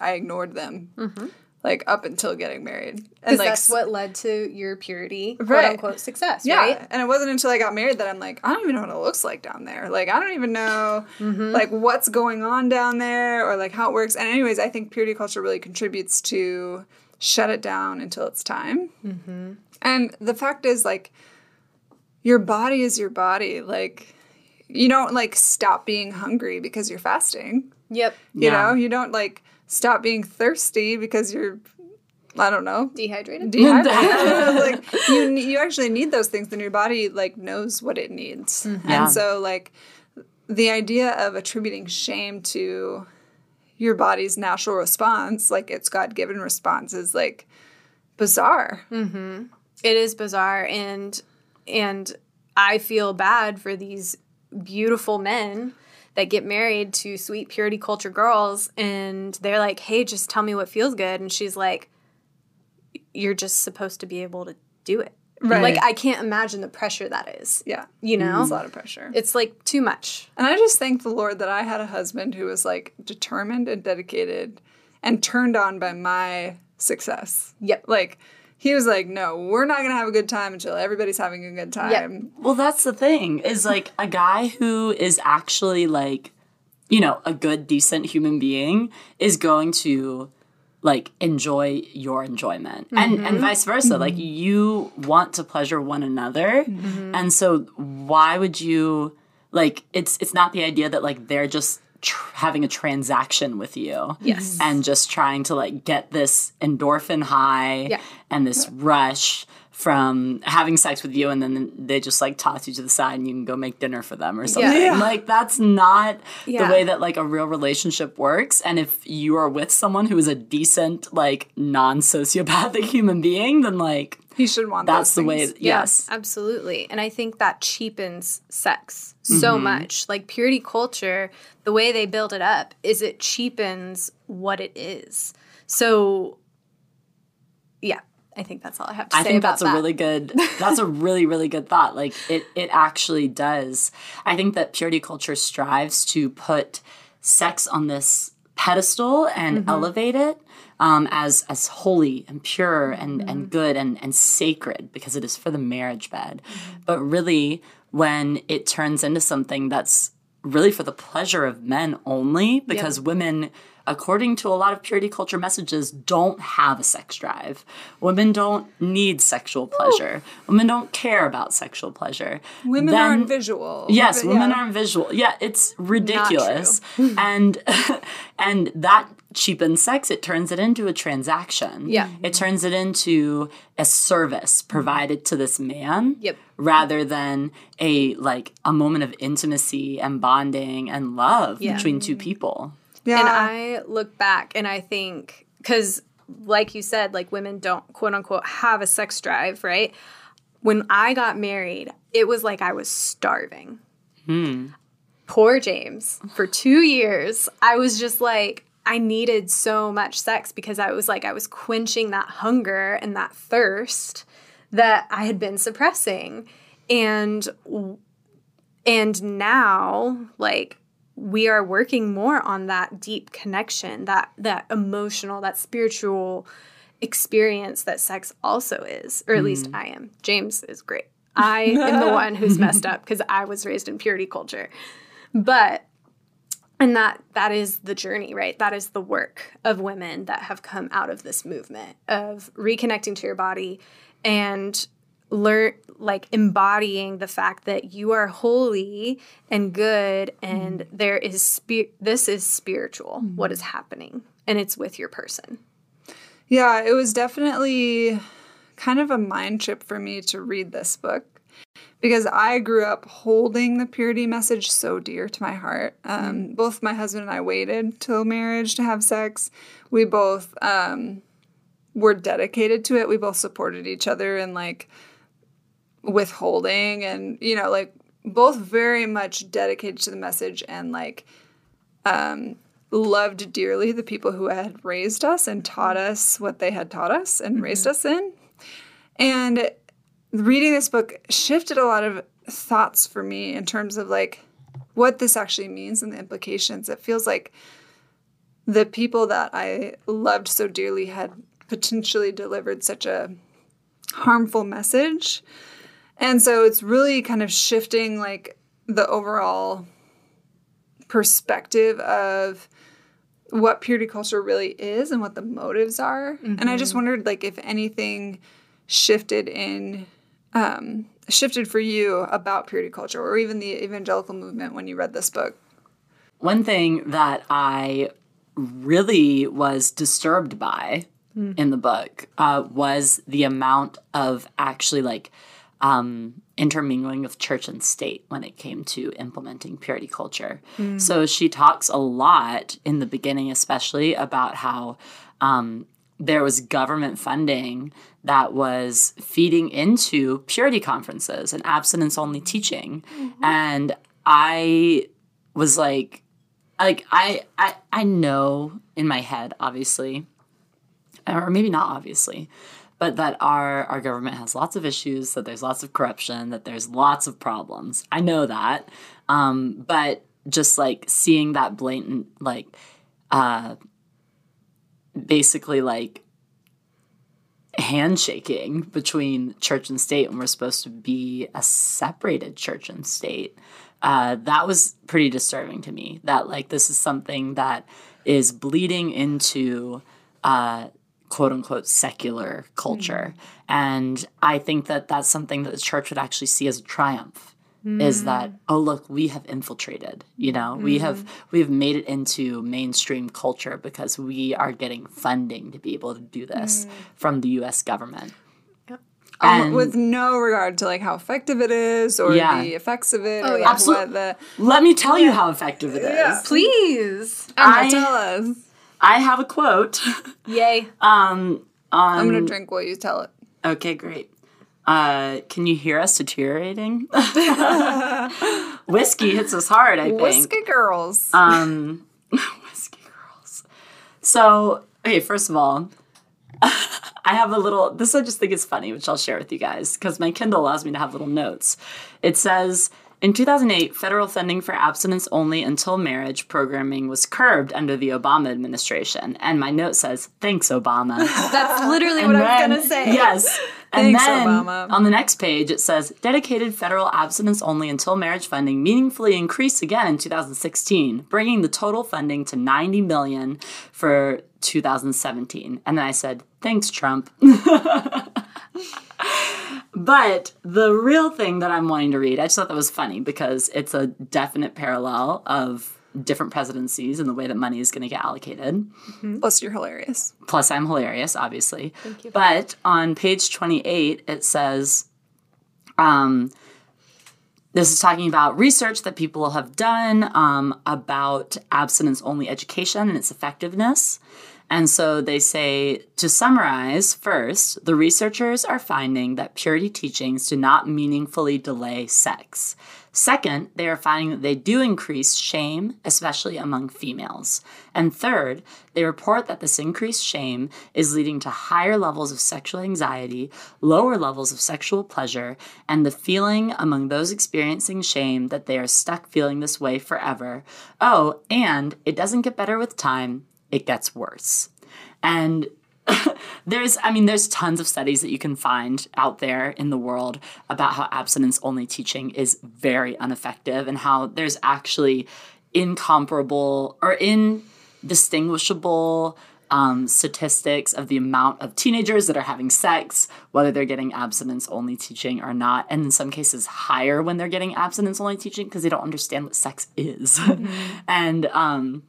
I ignored them. Mm-hmm like up until getting married. And like that's what led to your purity, right. quote unquote success, yeah. right? And it wasn't until I got married that I'm like, I don't even know what it looks like down there. Like I don't even know mm-hmm. like what's going on down there or like how it works. And anyways, I think purity culture really contributes to shut it down until it's time. Mm-hmm. And the fact is like your body is your body. Like you don't like stop being hungry because you're fasting. Yep. You yeah. know, you don't like stop being thirsty because you're I don't know. Dehydrated. Dehydrated. like you, you actually need those things, and your body like knows what it needs. Mm-hmm. Yeah. And so, like the idea of attributing shame to your body's natural response, like its God given response, is like bizarre. Mm. It is bizarre, and and I feel bad for these beautiful men that get married to sweet purity culture girls, and they're like, "Hey, just tell me what feels good," and she's like, "You're just supposed to be able to do it." Right. Like I can't imagine the pressure that is. Yeah, You know, it's a lot of pressure. it's like too much. And I just thank the Lord that I had a husband who was like determined and dedicated and turned on by my success. Yep. Like he was like, "No, we're not gonna have a good time until everybody's having a good time." Well, that's the thing is like a guy who is actually like, you know, a good, decent human being is going to like enjoy your enjoyment and mm-hmm. and vice versa mm-hmm. like you want to pleasure one another mm-hmm. and so why would you like it's it's not the idea that like they're just tr- having a transaction with you Yes. and just trying to like get this endorphin high Yeah. And this rush from having sex with you and then they just like toss you to the side and you can go make dinner for them or something. Yeah. Like that's not Yeah. the way that like a real relationship works. And if you are with someone who is a decent, like non-sociopathic human being, then like He should want that's those the way things. yes. Absolutely. And I think that cheapens sex so mm-hmm. much. Like purity culture, the way they build it up is it cheapens what it is. So yeah, I think that's all I have to I say I think that's a really good that's a really really good thought. Like it it actually does. I think that purity culture strives to put sex on this pedestal and Mm-hmm. elevate it um, as as holy and pure and Mm-hmm. and good and and sacred because it is for the marriage bed. Mm-hmm. But really when it turns into something that's really for the pleasure of men only because women according to a lot of purity culture messages don't have a sex drive women don't need sexual pleasure women don't care about sexual pleasure Women Then- aren't visual. Yes, But women yeah. aren't visual. Yeah, it's ridiculous. and and that cheapens sex. It turns it into a transaction. Yeah. It turns it into a service provided to this man. Yep. Rather than a like a moment of intimacy and bonding and love Yeah. between two people. Yeah. And I look back and I think, because like you said, like women don't quote unquote have a sex drive, right? When I got married, it was like I was starving. Hmm. Poor James. For two years, I was just like, I needed so much sex because I was like, I was quenching that hunger and that thirst that I had been suppressing. And and now like we are working more on that deep connection that that emotional that spiritual experience that sex also is or at hmm. least i am. James is great. I am the one who's messed up because i was raised in purity culture. But and that that is the journey right? That is the work of women that have come out of this movement of reconnecting to your body and learn like embodying the fact that you are holy and good and there is spi- this is spiritual what is happening and it's with your person Yeah, it was definitely kind of a mind trip for me to read this book because I grew up holding the purity message so dear to my heart. Um, Both my husband and I waited till marriage to have sex. We both um, were dedicated to it. We both supported each other and like withholding and, you know, like both very much dedicated to the message and like um, loved dearly the people who had raised us and taught us what they had taught us and raised us in. And reading this book shifted a lot of thoughts for me in terms of like what this actually means and the implications. It feels like the people that I loved so dearly had potentially delivered such a harmful message. And so it's really kind of shifting like the overall perspective of what purity culture really is and what the motives are. And I just wondered like if anything shifted in um shifted for you about purity culture or even the evangelical movement when you read this book. One thing that I really was disturbed by mm. in the book uh, was the amount of actually like um, intermingling of church and state when it came to implementing purity culture. Mm. So she talks a lot in the beginning, especially about how um, there was government funding that was feeding into purity conferences and abstinence only teaching. Mm-hmm. And I was like, like I, I I know in my head, obviously, or maybe not obviously, but that our our government has lots of issues, that there's lots of corruption, that there's lots of problems. I know that, um, but just like seeing that blatant, like, uh, basically like handshaking between church and state when we're supposed to be a separated church and state. Uh, that was pretty disturbing to me. That like this is something that is bleeding into uh, quote unquote secular culture. Mm. And I think that that's something that the church would actually see as a triumph. Mm. Is that oh look we have infiltrated you know mm. we have mm. we have made it into mainstream culture because we are getting funding to be able to do this mm. from the U.S. government. Um, with no regard to like how effective it is or yeah. the effects of it. Oh, yeah. Absolutely. The, Let me tell you how effective it is. Yeah. Please. I, tell us. I have a quote. Yay. um, on, I'm going to drink while you tell it. Okay, great. Uh, can you hear us deteriorating? whiskey hits us hard, I think. Whiskey girls. Um, whiskey girls. So, okay, first of all, I have a little, this I just think is funny, which I'll share with you guys because my Kindle allows me to have little notes. It says, in 2008, federal funding for abstinence only until marriage programming was curbed under the Obama administration. And my note says, thanks, Obama. That's literally what then, I was going to say. Yes. And thanks, then Obama. on the next page, it says, dedicated federal abstinence only until marriage funding meaningfully increased again in 2016, bringing the total funding to 90 million for 2017. And then I said, thanks, Trump. But the real thing that I'm wanting to read, I just thought that was funny because it's a definite parallel of different presidencies and the way that money is going to get allocated. Mm-hmm. Plus, you're hilarious. Plus, I'm hilarious, obviously. Thank you. But on page 28, it says, um, this is talking about research that people have done um, about abstinence only education and its effectiveness. And so they say to summarize first, the researchers are finding that purity teachings do not meaningfully delay sex. Second, they are finding that they do increase shame, especially among females. And third, they report that this increased shame is leading to higher levels of sexual anxiety, lower levels of sexual pleasure, and the feeling among those experiencing shame that they are stuck feeling this way forever. Oh, and it doesn't get better with time, it gets worse. And there's i mean there's tons of studies that you can find out there in the world about how abstinence only teaching is very ineffective and how there's actually incomparable or indistinguishable um, statistics of the amount of teenagers that are having sex, whether they're getting abstinence only teaching or not, and in some cases higher when they're getting abstinence only teaching because they don't understand what sex is. Mm-hmm. and um,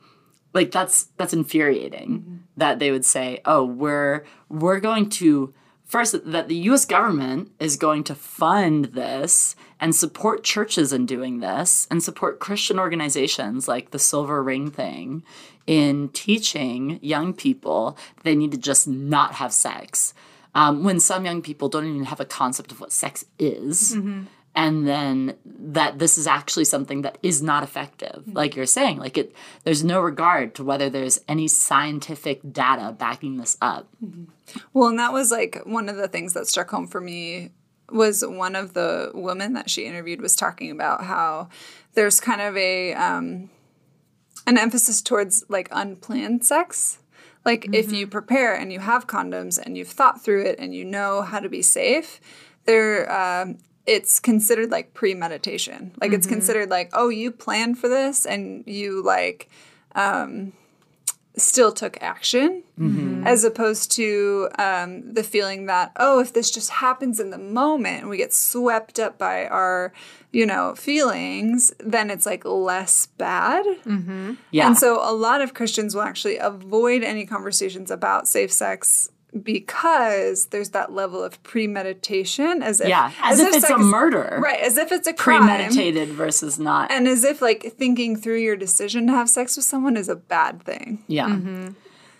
like that's that's infuriating mm-hmm. that they would say oh we're we're going to first that the US government is going to fund this and support churches in doing this and support Christian organizations like the Silver Ring thing in teaching young people they need to just not have sex. Um, when some young people don't even have a concept of what sex is. Mm-hmm and then that this is actually something that is not effective mm-hmm. like you're saying like it there's no regard to whether there's any scientific data backing this up mm-hmm. well and that was like one of the things that struck home for me was one of the women that she interviewed was talking about how there's kind of a um, an emphasis towards like unplanned sex like mm-hmm. if you prepare and you have condoms and you've thought through it and you know how to be safe there um, it's considered like premeditation. Like mm-hmm. it's considered like, oh, you planned for this and you like um still took action as opposed to um, the feeling that oh if this just happens in the moment and we get swept up by our you know feelings then it's like less bad Yeah. and so a lot of christians will actually avoid any conversations about safe sex because there's that level of premeditation as if yeah. As, if, it's sex a murder. right as if it's a crime Premeditated versus not. and as if like thinking through your decision to have sex with someone is a bad thing Yeah. Mm-hmm.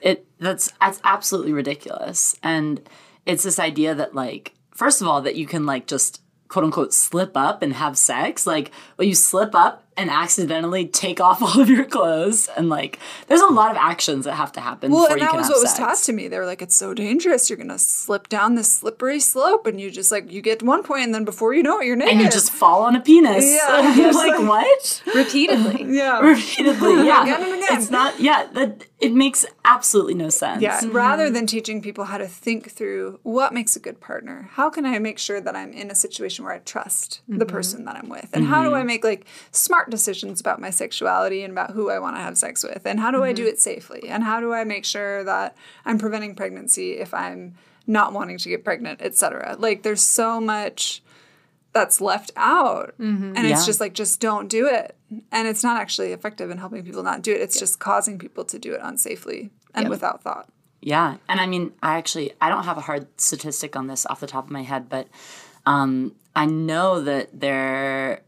It that's that's absolutely ridiculous. And it's this idea that like first of all that you can like just quote unquote slip up and have sex. Like well you slip up and accidentally take off all of your clothes and like there's a lot of actions that have to happen Well, and that was what was sex. taught to me. They were like, "It's so dangerous. You're gonna slip down this slippery slope, and you just like you get to one point, and then before you know it, you're naked." and you just fall on a penis. Yeah. You're like, what? repeatedly. yeah, Repeatedly, yeah. Again and again. It's not, yeah, that it makes absolutely no sense. yeah. Mm-hmm. Rather than teaching people how to think through what makes a good partner, how can I make sure that I'm in a situation where I trust the mm-hmm. person that I'm with, and how do I mm-hmm. make like smart decisions about my sexuality and about who I want to have sex with, and how do I do it safely, and how do I make sure that I'm preventing pregnancy if I'm not wanting to get pregnant, etc. Like there's so much that's left out. And Yeah. it's just like just don't do it. And it's not actually effective in helping people not do it. It's just causing people to do it unsafely and without thought. Yeah, and I mean, I actually I don't have a hard statistic on this off the top of my head, but um, I know that they're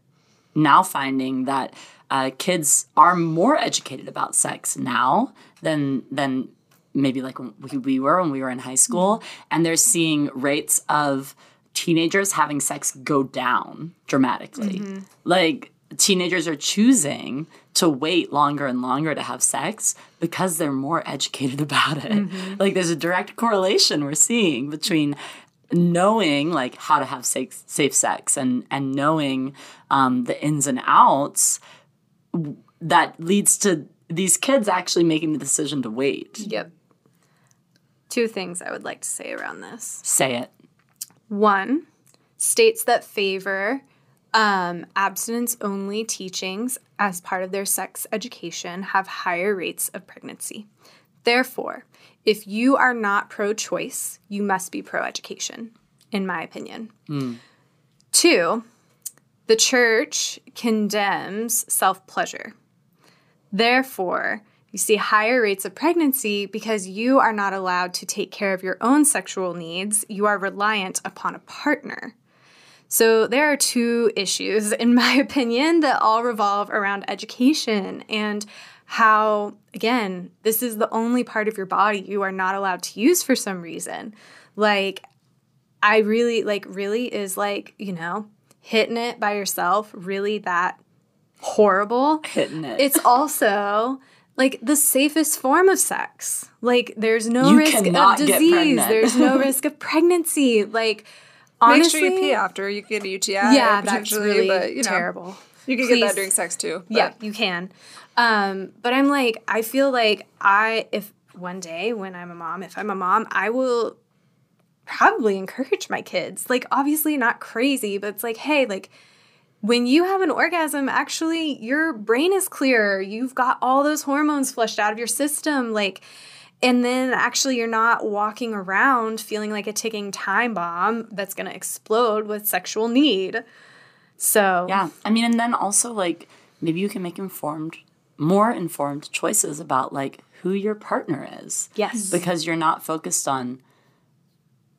now finding that uh, kids are more educated about sex now than than maybe like we, we were when we were in high school, and they're seeing rates of teenagers having sex go down dramatically. Like teenagers are choosing to wait longer and longer to have sex because they're more educated about it. Like there's a direct correlation we're seeing between knowing like how to have safe, safe sex and and knowing um, the ins and outs that leads to these kids actually making the decision to wait. Yep. Two things I would like to say around this. Say it. One, states that favor um, abstinence only teachings as part of their sex education have higher rates of pregnancy. Therefore, if you are not pro choice, you must be pro education, in my opinion. Two, the church condemns self pleasure. Therefore, you see higher rates of pregnancy because you are not allowed to take care of your own sexual needs. You are reliant upon a partner. So, there are two issues, in my opinion, that all revolve around education and how, again, this is the only part of your body you are not allowed to use for some reason. Like, I really, like, really is like, you know, hitting it by yourself really that horrible? Hitting it. It's also like the safest form of sex. Like there's no You risk of disease. There's no risk of pregnancy. Like make honestly, sure you pee after you get a UTI yeah, that's potentially really but you know terrible. you can get that during sex too but Yeah, you can. Um, but I'm like, I feel like I, if one day when I'm a mom, if I'm a mom, I will probably encourage my kids. Like, obviously not crazy, but it's like, hey, like, when you have an orgasm, actually, your brain is clear. You've got all those hormones flushed out of your system. Like, and then actually, you're not walking around feeling like a ticking time bomb that's going to explode with sexual need. So, Yeah. I mean, and then also like maybe you can make informed, more informed choices about like who your partner is. yes. Because you're not focused on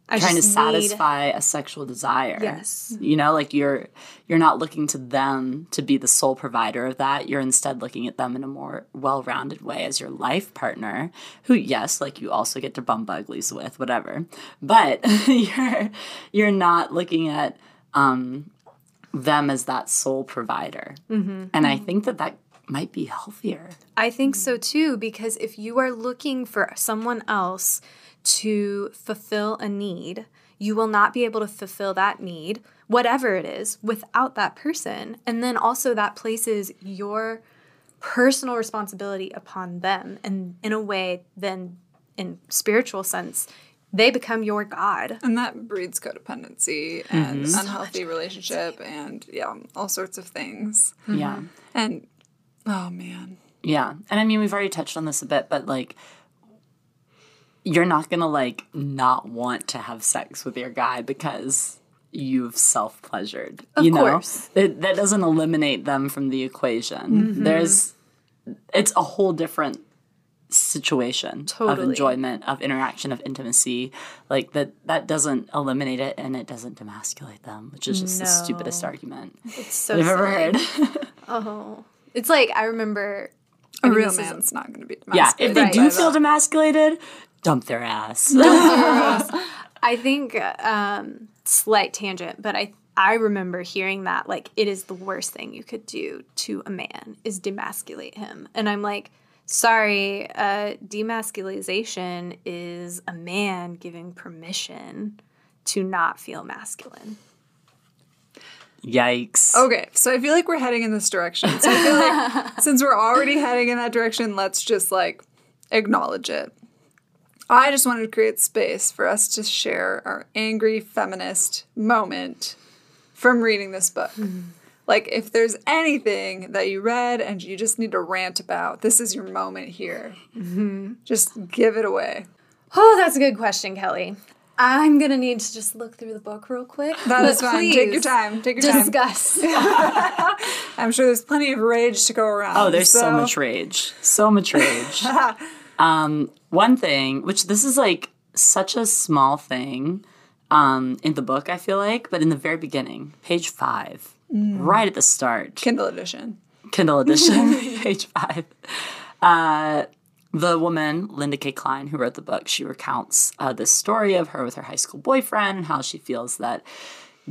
I trying to just need- satisfy a sexual desire. Yes. You know, like you're you're not looking to them to be the sole provider of that. You're instead looking at them in a more well-rounded way as your life partner, who yes, like you also get to bump uglies with, whatever. But you're you're not looking at um them as that sole provider. And I think that that might be healthier. I think so too, because if you are looking for someone else to fulfill a need, you will not be able to fulfill that need, whatever it is, without that person. And then also, that places your personal responsibility upon them. And in a way, then in spiritual sense, they become your God. and that breeds codependency and mm-hmm. unhealthy relationship and yeah all sorts of things Yeah. and oh man Yeah. And I mean, we've already touched on this a bit, but like, you're not going to like not want to have sex with your guy because you've self pleasured. You know, course. that, that doesn't eliminate them from the equation. Mm-hmm. There's, it's a whole different situation of enjoyment of interaction of intimacy like that that doesn't eliminate it and it doesn't demasculate them which is just the stupidest argument It's so i've ever heard Oh, it's like I remember. I A mean, real this man's not going to be yeah if they demasculated do feel demasculated dump their ass I think um, slight tangent, but I I remember hearing that like it is the worst thing you could do to a man is demasculate him, and I'm like, sorry, uh, demasculization is a man giving permission to not feel masculine. yikes Okay, so I feel like we're heading in this direction. So I feel like since we're already heading in that direction, let's just like acknowledge it. I just wanted to create space for us to share our angry feminist moment from reading this book. Like, if there's anything that you read and you just need to rant about, this is your moment here. Just give it away. Oh, that's a good question, Kelly. I'm gonna need to just look through the book real quick. That but is fine. Take your time. Take your time. Discuss. I'm sure there's plenty of rage to go around. Oh, there's so, much rage. So much rage. um, one thing, which this is like such a small thing um, in the book, I feel like, but in the very beginning, page five, right at the start, Kindle edition. Kindle edition, page five. Uh, the woman, Linda Kay Klein, who wrote the book, she recounts uh, this story of her with her high school boyfriend and how she feels that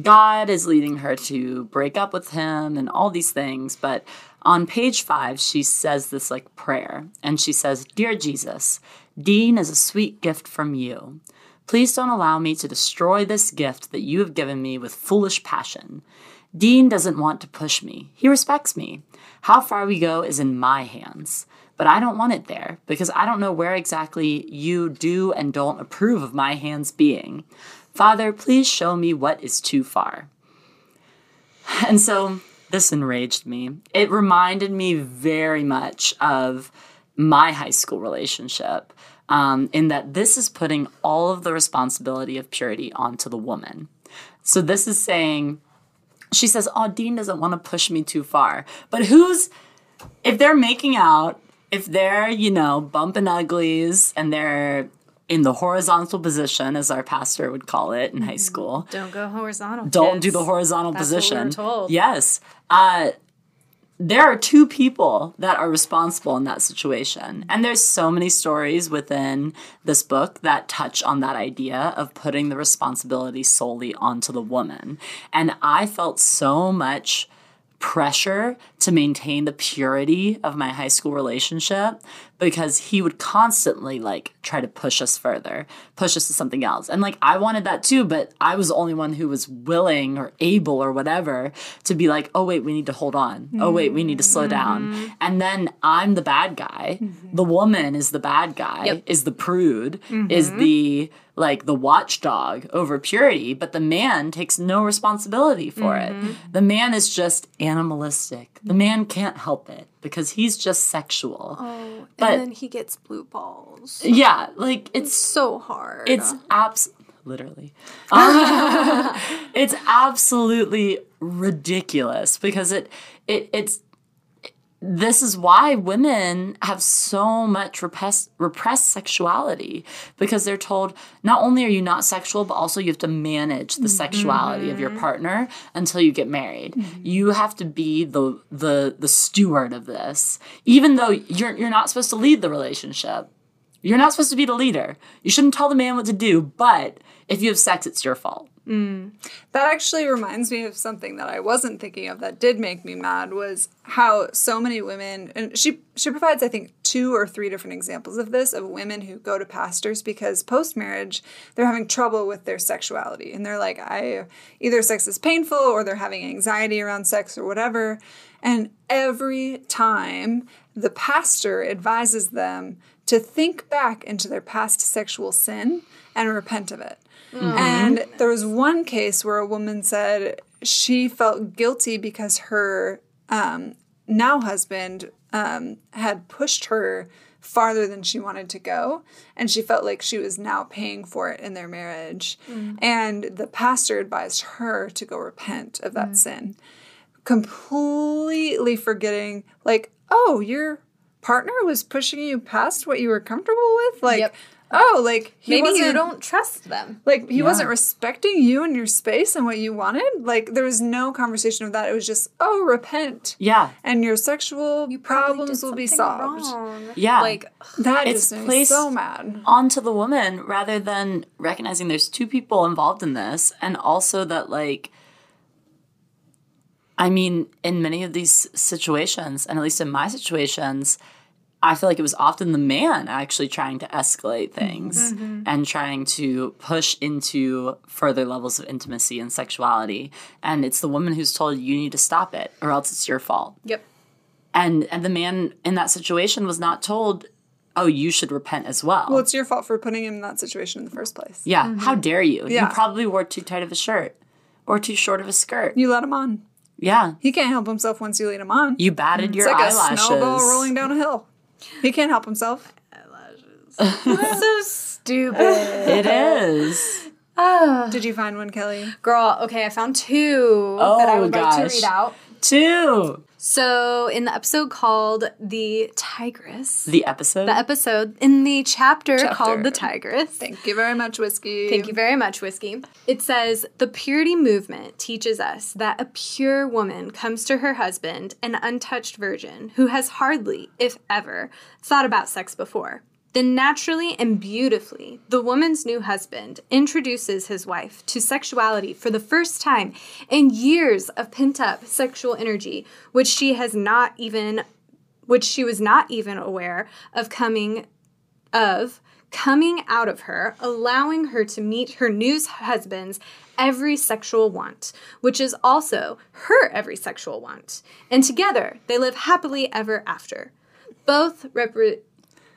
God is leading her to break up with him and all these things. But on page five, she says this like prayer. And she says, Dear Jesus, Dean is a sweet gift from you. Please don't allow me to destroy this gift that you have given me with foolish passion. Dean doesn't want to push me. He respects me. How far we go is in my hands. But I don't want it there because I don't know where exactly you do and don't approve of my hands being. Father, please show me what is too far. And so this enraged me. It reminded me very much of my high school relationship, um, in that this is putting all of the responsibility of purity onto the woman. So this is saying, she says, Oh, Dean doesn't want to push me too far. But who's, if they're making out, if they're, you know, bumping uglies and they're in the horizontal position, as our pastor would call it in high school, Don't go horizontal. don't do the horizontal That's we position. told. Yes. Uh, there are two people that are responsible in that situation. And there's so many stories within this book that touch on that idea of putting the responsibility solely onto the woman. And I felt so much pressure to maintain the purity of my high school relationship because he would constantly like try to push us further, push us to something else. And like I wanted that too, but I was the only one who was willing or able or whatever to be like, "Oh wait, we need to hold on. Oh wait, we need to slow down." Mm-hmm. And then I'm the bad guy. Mm-hmm. The woman is the bad guy, Yep. is the prude, mm-hmm. is the like the watchdog over purity, but the man takes no responsibility for it. The man is just animalistic. The man can't help it because he's just sexual. Oh, But- and then he gets blue balls. Yeah, like it's So hard. it's abs literally. Um, it's absolutely ridiculous because it it it's this is why women have so much repressed repressed sexuality because they're told not only are you not sexual but also you have to manage the mm-hmm. sexuality of your mm-hmm. partner until you get married. Mm-hmm. You have to be the the the steward of this even though you're you're not supposed to lead the relationship. You're not supposed to be the leader. You shouldn't tell the man what to do, but if you have sex it's your fault. Mm. That actually reminds me of something that I wasn't thinking of that did make me mad was how so many women and she she provides I think two or three different examples of this of women who go to pastors because post marriage they're having trouble with their sexuality and they're like I either sex is painful or they're having anxiety around sex or whatever. And every time the pastor advises them to think back into their past sexual sin and repent of it. And there was one case where a woman said she felt guilty because her um, now husband um, had pushed her farther than she wanted to go. And she felt like she was now paying for it in their marriage. And the pastor advised her to go repent of that sin, completely forgetting, like, oh, your partner was pushing you past what you were comfortable with? Like, Yep. oh, like, he Maybe you wasn't- don't trust them. like he wasn't respecting you and your space and what you wanted. Like there was no conversation of that. It was just, oh, repent. Yeah. And your sexual Probably problems will be solved. wrong. Yeah. Like, That It's just placed- so mad. onto the woman rather than recognizing there's two people involved in this and also that like I mean in many of these situations and at least in my situations I feel like it was often the man actually trying to escalate things and trying to push into further levels of intimacy and sexuality and it's the woman who's told you need to stop it or else it's your fault yep. and and the man in that situation was not told oh you should repent as well Well, it's your fault for putting him in that situation in the first place. yeah, how dare you? Mm-hmm. Yeah. You probably wore too tight of a shirt or too short of a skirt. You let him on. Yeah. He can't help himself once you lead him on. You batted your it's like eyelashes. a snowball rolling down a hill. He can't help himself. Eyelashes. so stupid. It is. Oh. Did you find one, Kelly? Girl, okay, I found two that I Oh, would like to read out. Two. So, in the episode called The Tigress, The episode. the episode in the chapter, Chapter. called The Tigress. Thank you very much, Whiskey. Thank you very much, Whiskey. It says The purity movement teaches us that a pure woman comes to her husband, an untouched virgin, who has hardly, if ever, thought about sex before. Then, naturally and beautifully, the woman's new husband introduces his wife to sexuality for the first time in years of pent up sexual energy, which she has not even, which she was not even aware of coming of coming out of her, allowing her to meet her new husband's every sexual want, which is also her every sexual want. And together they live happily ever after. Both repre-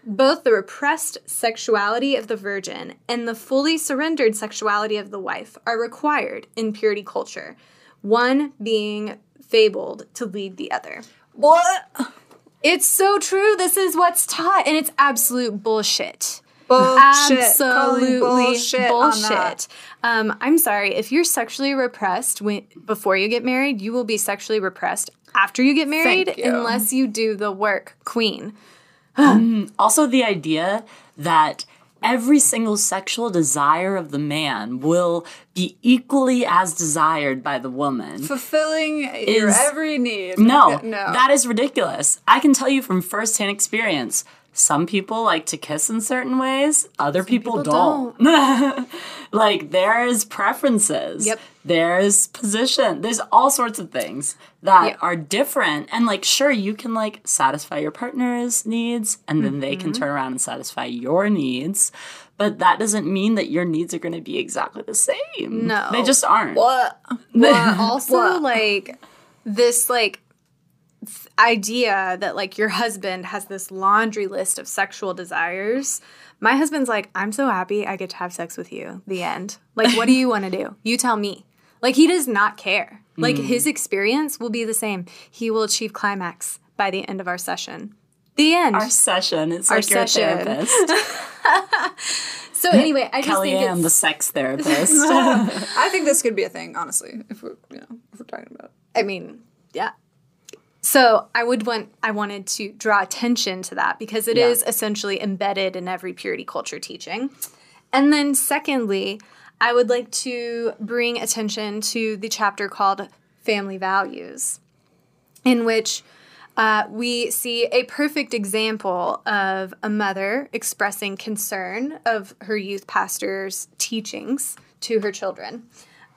both the repressed sexuality of the virgin and the fully surrendered sexuality of the wife are required in purity culture, one being fabled to lead the other. What? It's so true. This is what's taught, and it's absolute bullshit. Bullshit. Absolutely bullshit. bullshit. Um, I'm sorry. If you're sexually repressed when, before you get married, you will be sexually repressed after you get married, you. unless you do the work, queen. Mm-hmm. also, the idea that every single sexual desire of the man will be equally as desired by the woman. Fulfilling your every need. No, no. that is ridiculous. I can tell you from firsthand experience. Some people like to kiss in certain ways, other people, people don't. like there's preferences. Yep. There's position. There's all sorts of things that Yep. are different. And like sure you can like satisfy your partner's needs and then they Mm-hmm. can turn around and satisfy your needs. But that doesn't mean that your needs are going to be exactly the same. No. They just aren't. What? But also, like, this, like, idea that, like, your husband has this laundry list of sexual desires. My husband's like, I'm so happy I get to have sex with you. The end. Like, what do you want to do? You tell me. Like, he does not care. Like, mm. his experience will be the same. He will achieve climax by the end of our session. The end. Our session. It's Our like you're a session. therapist. so, anyway, I just Kelly think Ann, it's. the sex therapist. I think this could be a thing, honestly, if we're you know if we're talking about it. I mean, yeah. So I would want I wanted to draw attention to that because it is Yeah. essentially embedded in every purity culture teaching. And then secondly, I would like to bring attention to the chapter called Family Values, in which uh, we see a perfect example of a mother expressing concern of her youth pastor's teachings to her children.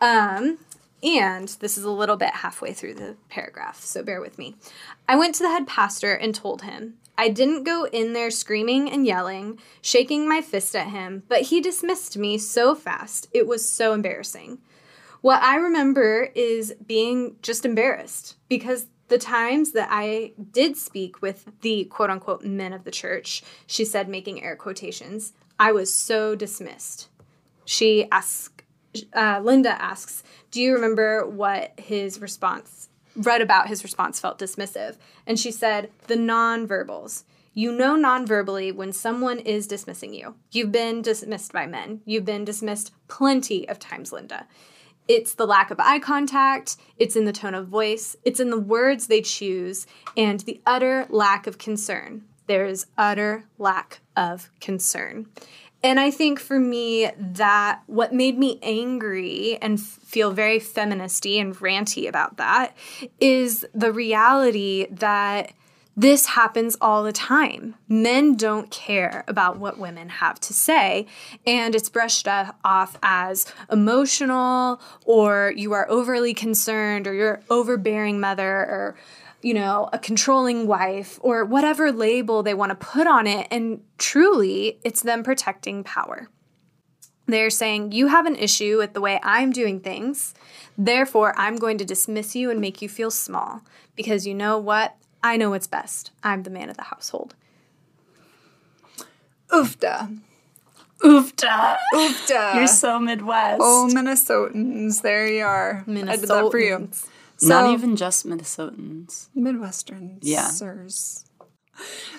Um, and this is a little bit halfway through the paragraph, so bear with me. I went to the head pastor and told him. I didn't go in there screaming and yelling, shaking my fist at him, but he dismissed me so fast. It was so embarrassing. What I remember is being just embarrassed because the times that I did speak with the quote unquote men of the church, she said, making air quotations, I was so dismissed. She asks, uh, Linda asks, Do you remember what his response read about his response felt dismissive. And she said, the nonverbals. You know non-verbally when someone is dismissing you. You've been dismissed by men. You've been dismissed plenty of times, Linda. It's the lack of eye contact, it's in the tone of voice, it's in the words they choose, and the utter lack of concern. There is utter lack of concern. And I think for me, that what made me angry and feel very feministy and ranty about that is the reality that this happens all the time. Men don't care about what women have to say, and it's brushed off as emotional, or you are overly concerned, or you're overbearing mother, or you know, a controlling wife, or whatever label they want to put on it. And truly, it's them protecting power. They're saying, You have an issue with the way I'm doing things. Therefore, I'm going to dismiss you and make you feel small. Because you know what? I know what's best. I'm the man of the household. Oofda. Oofda. Oofda. You're so Midwest. Oh, Minnesotans. There you are. Minnesotans. I did that for you. So, Not even just Minnesotans. Midwestern. Yeah. Sirs.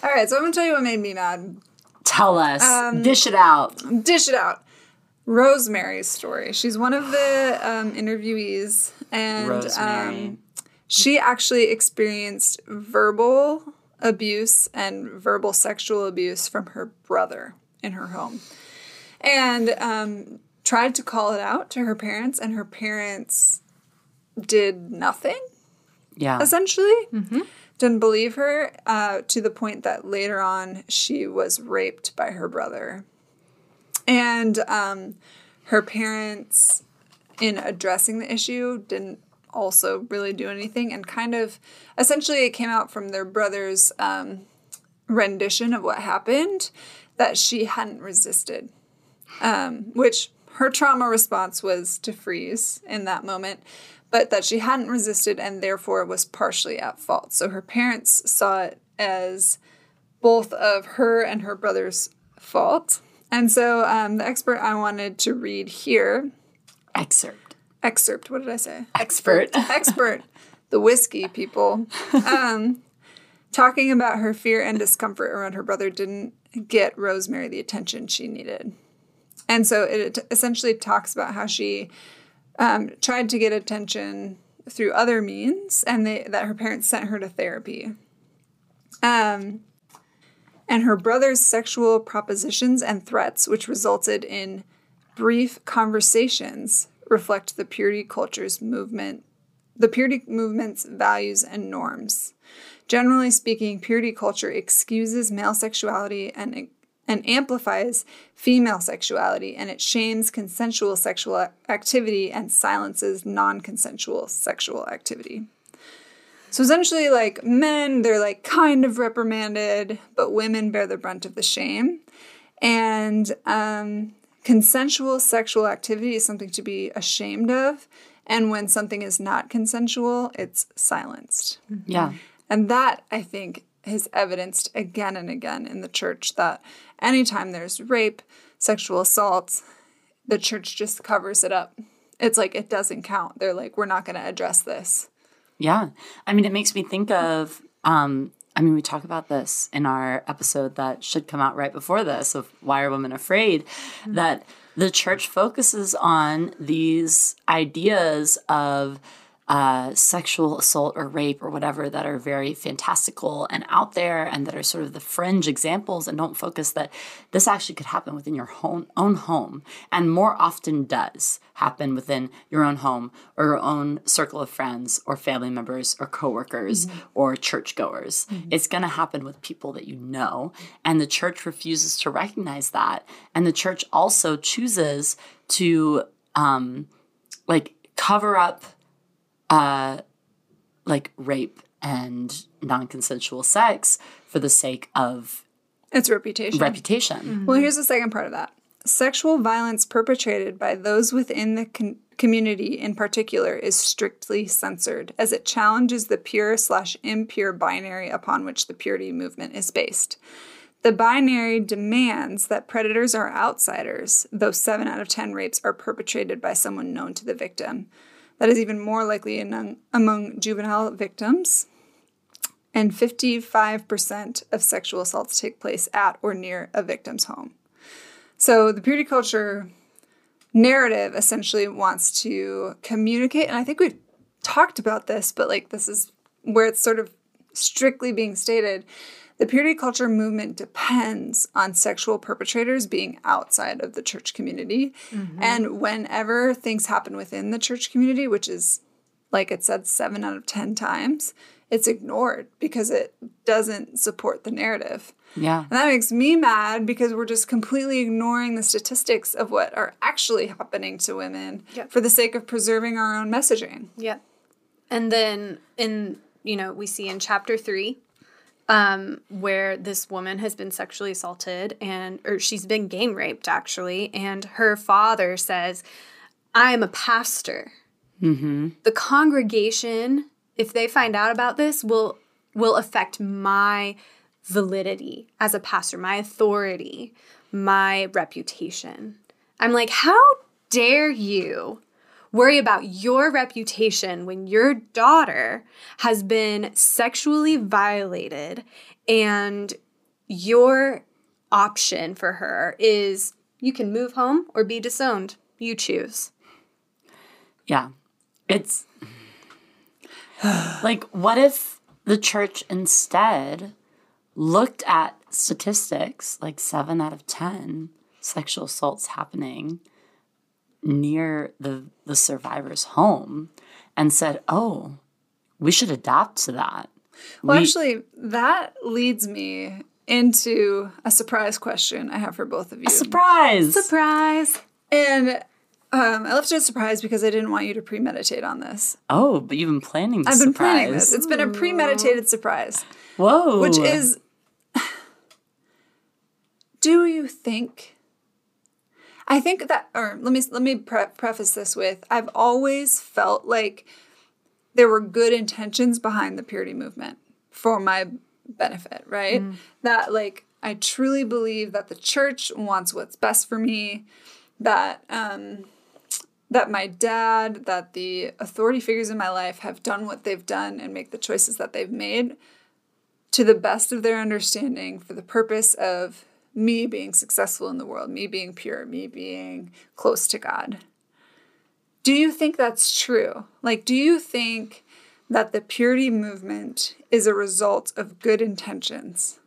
All right, so I'm going to tell you what made me mad. Tell us. Um, Dish it out. Dish it out. Rosemary's story. She's one of the um, interviewees, and um, she actually experienced verbal abuse and verbal sexual abuse from her brother in her home, and um, tried to call it out to her parents, and her parents did nothing Yeah. essentially. Didn't believe her uh, to the point that later on she was raped by her brother. And um, her parents, in addressing the issue, didn't also really do anything and kind of essentially it came out from their brother's um, rendition of what happened that she hadn't resisted, um, which her trauma response was to freeze in that moment but that she hadn't resisted and therefore was partially at fault. So her parents saw it as both of her and her brother's fault. And so um, the expert I wanted to read here, Excerpt. excerpt, what did I say? Expert. Expert, the whiskey people, um, talking about her fear and discomfort around her brother didn't get Rosemary the attention she needed. And so it essentially talks about how she um, tried to get attention through other means, and they, that her parents sent her to therapy. Um, and her brother's sexual propositions and threats, which resulted in brief conversations, reflect the purity culture's movement, the purity movement's values and norms. Generally speaking, purity culture excuses male sexuality and and amplifies female sexuality, and it shames consensual sexual activity and silences non consensual sexual activity. So essentially, like men, they're like kind of reprimanded, but women bear the brunt of the shame. And um, consensual sexual activity is something to be ashamed of. And when something is not consensual, it's silenced. Yeah. And that, I think, is evidenced again and again in the church that anytime there's rape, sexual assault, the church just covers it up. It's like it doesn't count. They're like, we're not going to address this. Yeah. I mean, it makes me think of, um, I mean, we talk about this in our episode that should come out right before this of Why Are Women Afraid? That the church focuses on these ideas of uh, sexual assault or rape or whatever that are very fantastical and out there and that are sort of the fringe examples and don't focus that this actually could happen within your own, own home and more often does happen within your own home or your own circle of friends or family members or coworkers or churchgoers. It's going to happen with people that you know and the church refuses to recognize that and the church also chooses to um, like cover up uh, like rape and non-consensual sex for the sake of It's reputation. reputation. Well, here's the second part of that sexual violence perpetrated by those within the con- community in particular is strictly censored as it challenges the pure slash impure binary upon which the purity movement is based. The binary demands that predators are outsiders, though 7 out of 10 rapes are perpetrated by someone known to the victim. That is even more likely in, um, among juvenile victims. And 55% of sexual assaults take place at or near a victim's home. So the purity culture narrative essentially wants to communicate, and I think we've talked about this, but like this is where it's sort of strictly being stated the purity culture movement depends on sexual perpetrators being outside of the church community. Mm-hmm. And whenever things happen within the church community, which is, like it said, seven out of 10 times, it's ignored because it doesn't support the narrative. Yeah. And that makes me mad because we're just completely ignoring the statistics of what are actually happening to women yep. for the sake of preserving our own messaging. Yep. And then in, you know, we see in chapter three, um, where this woman has been sexually assaulted and or she's been gang raped actually, and her father says, "I am a pastor." Mm-hmm. The congregation, if they find out about this, will will affect my validity as a pastor, my authority, my reputation. I'm like, how dare you worry about your reputation when your daughter has been sexually violated and your option for her is you can move home or be disowned. You choose. Yeah. It's like, what if the church instead looked at statistics like seven out of 10 sexual assaults happening near the, the survivor's home and said, oh, we should adapt to that. Well, we, actually, that leads me into a surprise question I have for both of you. A surprise! Surprise! And um, I left it a surprise because I didn't want you to premeditate on this. Oh, but you've been planning this. I've been surprise. planning this. It's been a premeditated surprise. Whoa! Which is, do you think I think that, or let me let me pre- preface this with, I've always felt like there were good intentions behind the purity movement for my benefit, right? Mm. That like I truly believe that the church wants what's best for me, that um that my dad, that the authority figures in my life have done what they've done and make the choices that they've made to the best of their understanding for the purpose of me being successful in the world, me being pure, me being close to God. Do you think that's true? Like, do you think that the purity movement is a result of good intentions?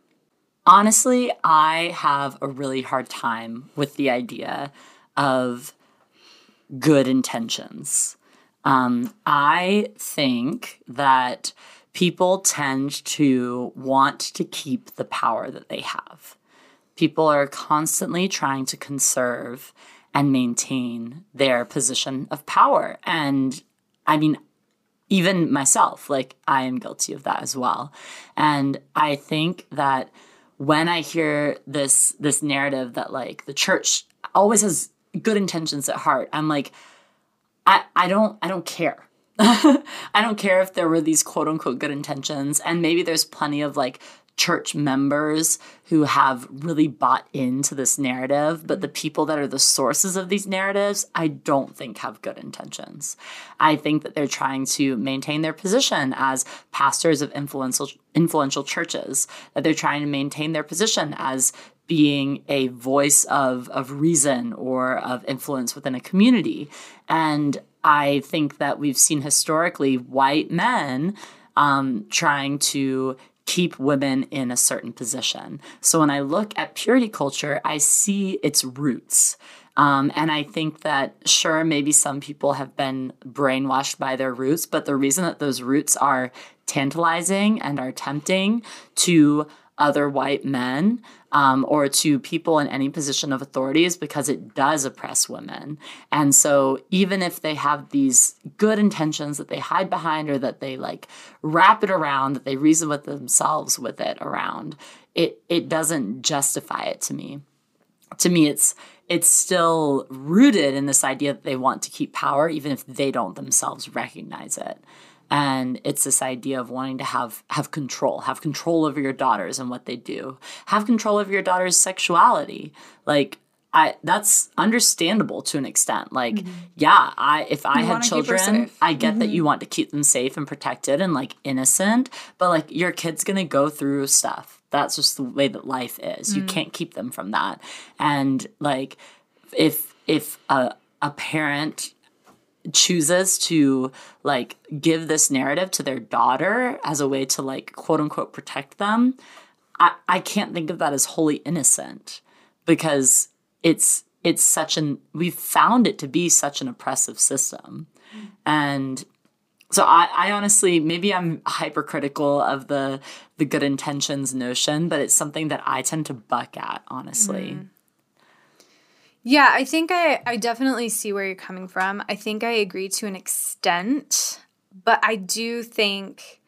Honestly, I have a really hard time with the idea of good intentions. Um, I think that people tend to want to keep the power that they have people are constantly trying to conserve and maintain their position of power. And I mean, even myself, like I am guilty of that as well. And I think that when I hear this this narrative that like the church always has good intentions at heart, I'm like, I, I don't I don't care. I don't care if there were these quote unquote good intentions. And maybe there's plenty of like church members who have really bought into this narrative, but the people that are the sources of these narratives, I don't think have good intentions. I think that they're trying to maintain their position as pastors of influential influential churches, that they're trying to maintain their position as being a voice of, of reason or of influence within a community. And I think that we've seen historically white men um, trying to keep women in a certain position. So when I look at purity culture, I see its roots. Um, and I think that, sure, maybe some people have been brainwashed by their roots, but the reason that those roots are tantalizing and are tempting to other white men um, or to people in any position of authority is because it does oppress women. And so, even if they have these good intentions that they hide behind or that they like wrap it around, that they reason with themselves with it around, it it doesn't justify it to me. To me, it's it's still rooted in this idea that they want to keep power, even if they don't themselves recognize it and it's this idea of wanting to have have control have control over your daughters and what they do have control over your daughter's sexuality like I that's understandable to an extent. Like, mm-hmm. yeah, I if I you had children, I get mm-hmm. that you want to keep them safe and protected and like innocent, but like your kid's gonna go through stuff. That's just the way that life is. Mm-hmm. You mm. can't keep them from that. And like if if a a parent chooses to like give this narrative to their daughter as a way to like quote unquote protect them, I, I can't think of that as wholly innocent because it's it's such an we've found it to be such an oppressive system and so I, I honestly maybe i'm hypercritical of the the good intentions notion but it's something that i tend to buck at honestly mm. Yeah i think i i definitely see where you're coming from i think i agree to an extent but i do think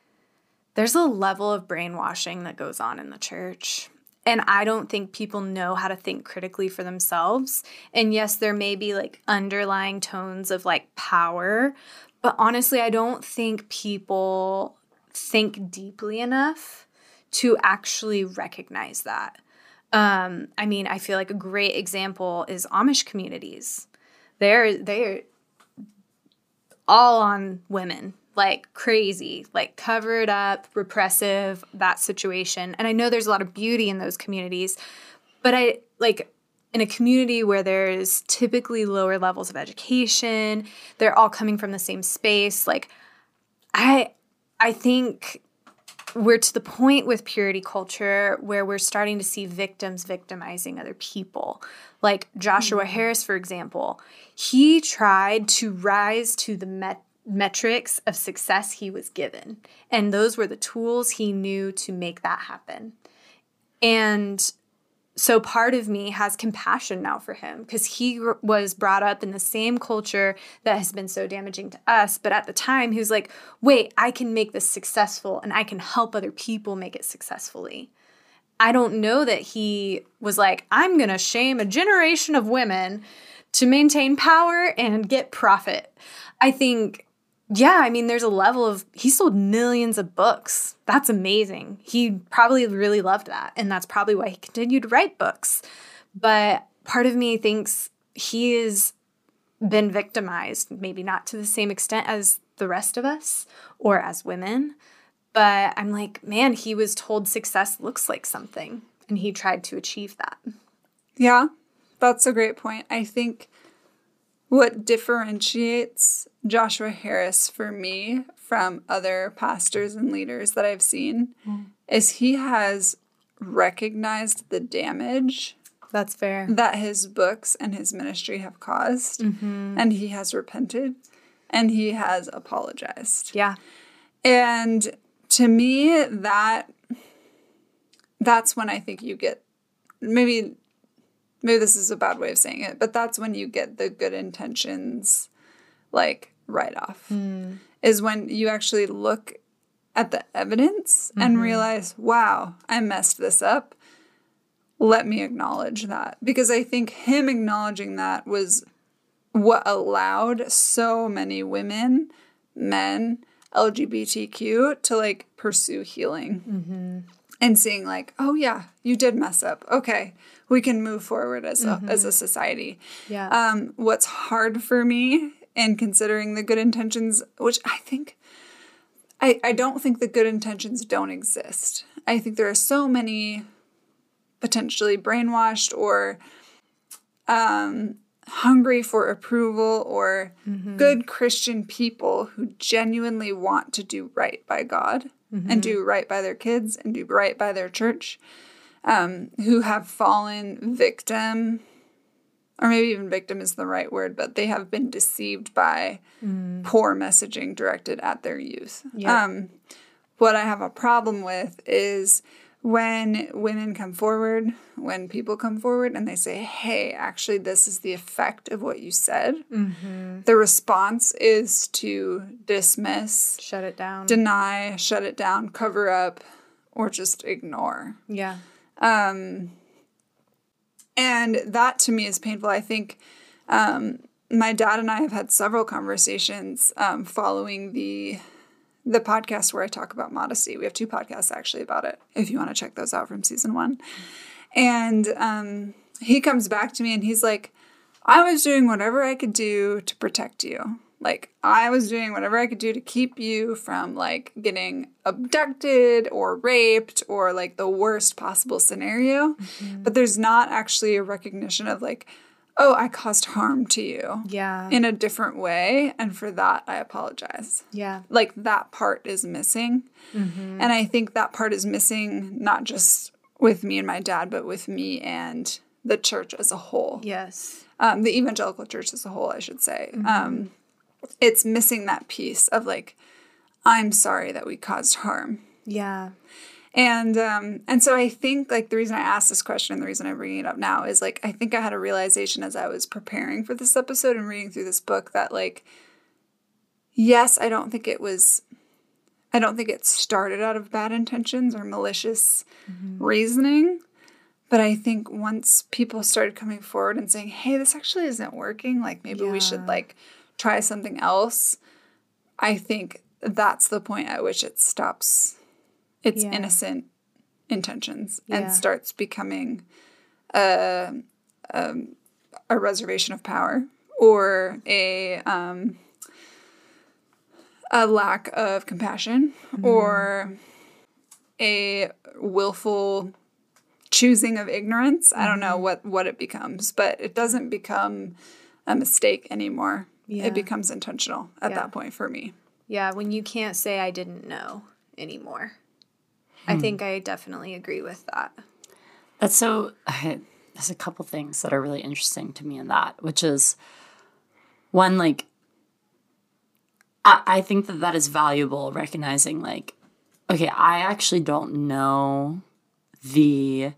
there's a level of brainwashing that goes on in the church and I don't think people know how to think critically for themselves. And yes, there may be like underlying tones of like power, but honestly, I don't think people think deeply enough to actually recognize that. Um, I mean, I feel like a great example is Amish communities. They're they're all on women like crazy, like covered up, repressive, that situation. And I know there's a lot of beauty in those communities, but I like in a community where there's typically lower levels of education, they're all coming from the same space, like I I think we're to the point with purity culture where we're starting to see victims victimizing other people. Like Joshua mm-hmm. Harris, for example, he tried to rise to the met metrics of success he was given. And those were the tools he knew to make that happen. And so part of me has compassion now for him because he was brought up in the same culture that has been so damaging to us. But at the time, he was like, wait, I can make this successful and I can help other people make it successfully. I don't know that he was like, I'm going to shame a generation of women to maintain power and get profit. I think yeah, I mean, there's a level of he sold millions of books. That's amazing. He probably really loved that. And that's probably why he continued to write books. But part of me thinks he has been victimized, maybe not to the same extent as the rest of us or as women. But I'm like, man, he was told success looks like something, and he tried to achieve that. Yeah, that's a great point. I think what differentiates Joshua Harris for me from other pastors and leaders that I've seen mm. is he has recognized the damage that's fair that his books and his ministry have caused mm-hmm. and he has repented and he has apologized yeah and to me that that's when i think you get maybe maybe this is a bad way of saying it, but that's when you get the good intentions like right off. Mm. Is when you actually look at the evidence mm-hmm. and realize, wow, I messed this up. Let me acknowledge that. Because I think him acknowledging that was what allowed so many women, men, LGBTQ to like pursue healing mm-hmm. And seeing, like, oh, yeah, you did mess up. Okay we can move forward as a, mm-hmm. as a society. Yeah. Um, what's hard for me in considering the good intentions, which I think, I, I don't think the good intentions don't exist. I think there are so many potentially brainwashed or um, hungry for approval or mm-hmm. good Christian people who genuinely want to do right by God mm-hmm. and do right by their kids and do right by their church um, who have fallen victim, or maybe even victim is the right word, but they have been deceived by mm. poor messaging directed at their youth. Yep. Um, what I have a problem with is when women come forward, when people come forward and they say, hey, actually, this is the effect of what you said, mm-hmm. the response is to dismiss, shut it down, deny, shut it down, cover up, or just ignore. Yeah. Um, and that to me is painful. I think um, my dad and I have had several conversations um, following the the podcast where I talk about modesty. We have two podcasts actually about it. If you want to check those out from season one, and um, he comes back to me and he's like, I was doing whatever I could do to protect you. Like I was doing whatever I could do to keep you from like getting abducted or raped or like the worst possible scenario. Mm-hmm. But there's not actually a recognition of like, oh, I caused harm to you. Yeah. In a different way. And for that, I apologize. Yeah. Like that part is missing. Mm-hmm. And I think that part is missing not just with me and my dad, but with me and the church as a whole. Yes. Um, the evangelical church as a whole, I should say. Mm-hmm. Um, it's missing that piece of like, I'm sorry that we caused harm. Yeah. And um, and so I think like the reason I asked this question and the reason I'm bringing it up now is like I think I had a realization as I was preparing for this episode and reading through this book that like yes, I don't think it was I don't think it started out of bad intentions or malicious mm-hmm. reasoning. But I think once people started coming forward and saying, "Hey, this actually isn't working. Like maybe yeah. we should like try something else." I think that's the point at which it stops its yeah. innocent intentions yeah. and starts becoming a, a, a reservation of power or a um, a lack of compassion mm-hmm. or a willful choosing of ignorance. Mm-hmm. I don't know mm-hmm. what what it becomes, but it doesn't become a mistake anymore. Yeah. It becomes intentional at yeah. that point for me. Yeah, when you can't say I didn't know anymore. Hmm. I think I definitely agree with that. That's so there's a couple things that are really interesting to me in that, which is one like I, I think that that is valuable recognizing like okay i actually don't know the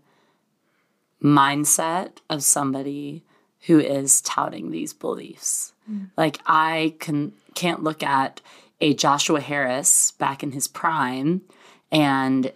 mindset of somebody who is touting these beliefs mm. like i can can't look at a joshua harris back in his prime and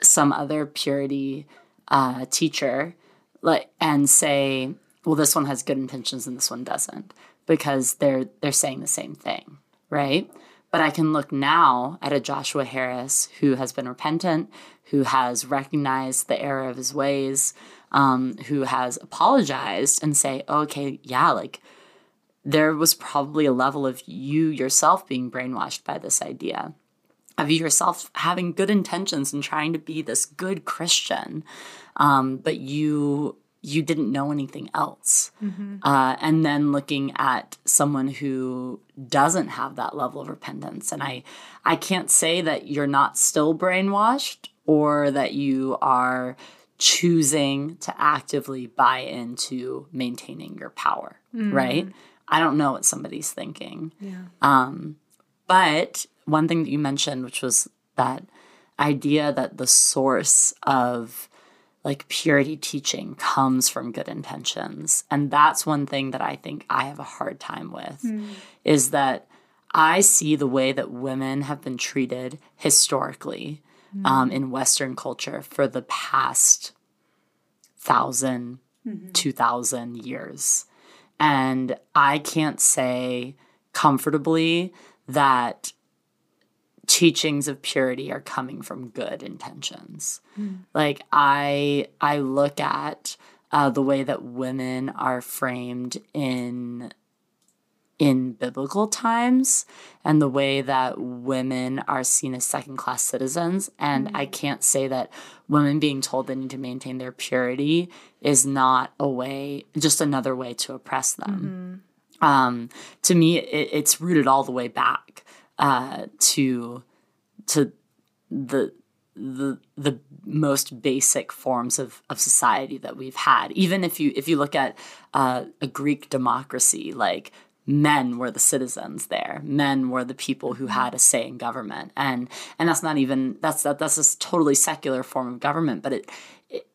some other purity uh, teacher like and say well this one has good intentions and this one doesn't because they're they're saying the same thing right? But I can look now at a Joshua Harris who has been repentant, who has recognized the error of his ways, um, who has apologized and say, okay, yeah, like there was probably a level of you yourself being brainwashed by this idea, of yourself having good intentions and trying to be this good Christian, um, but you you didn't know anything else. Mm-hmm. Uh, and then looking at someone who doesn't have that level of repentance. And I, I can't say that you're not still brainwashed or that you are choosing to actively buy into maintaining your power, mm-hmm. right? I don't know what somebody's thinking. Yeah. Um, but one thing that you mentioned, which was that idea that the source of like purity teaching comes from good intentions. And that's one thing that I think I have a hard time with mm. is that I see the way that women have been treated historically mm. um, in Western culture for the past 1000 mm-hmm. 2000 years. And I can't say comfortably that teachings of purity are coming from good intentions. Mm. Like I I look at uh, the way that women are framed in in biblical times and the way that women are seen as second class citizens and mm. I can't say that women being told they need to maintain their purity is not a way just another way to oppress them. Mm-hmm. Um, to me it, it's rooted all the way back uh, to to the the the most basic forms of, of society that we've had. Even if you if you look at uh, a Greek democracy, like men were the citizens there, men were the people who had a say in government, and and that's not even that's that that's a totally secular form of government, but it, it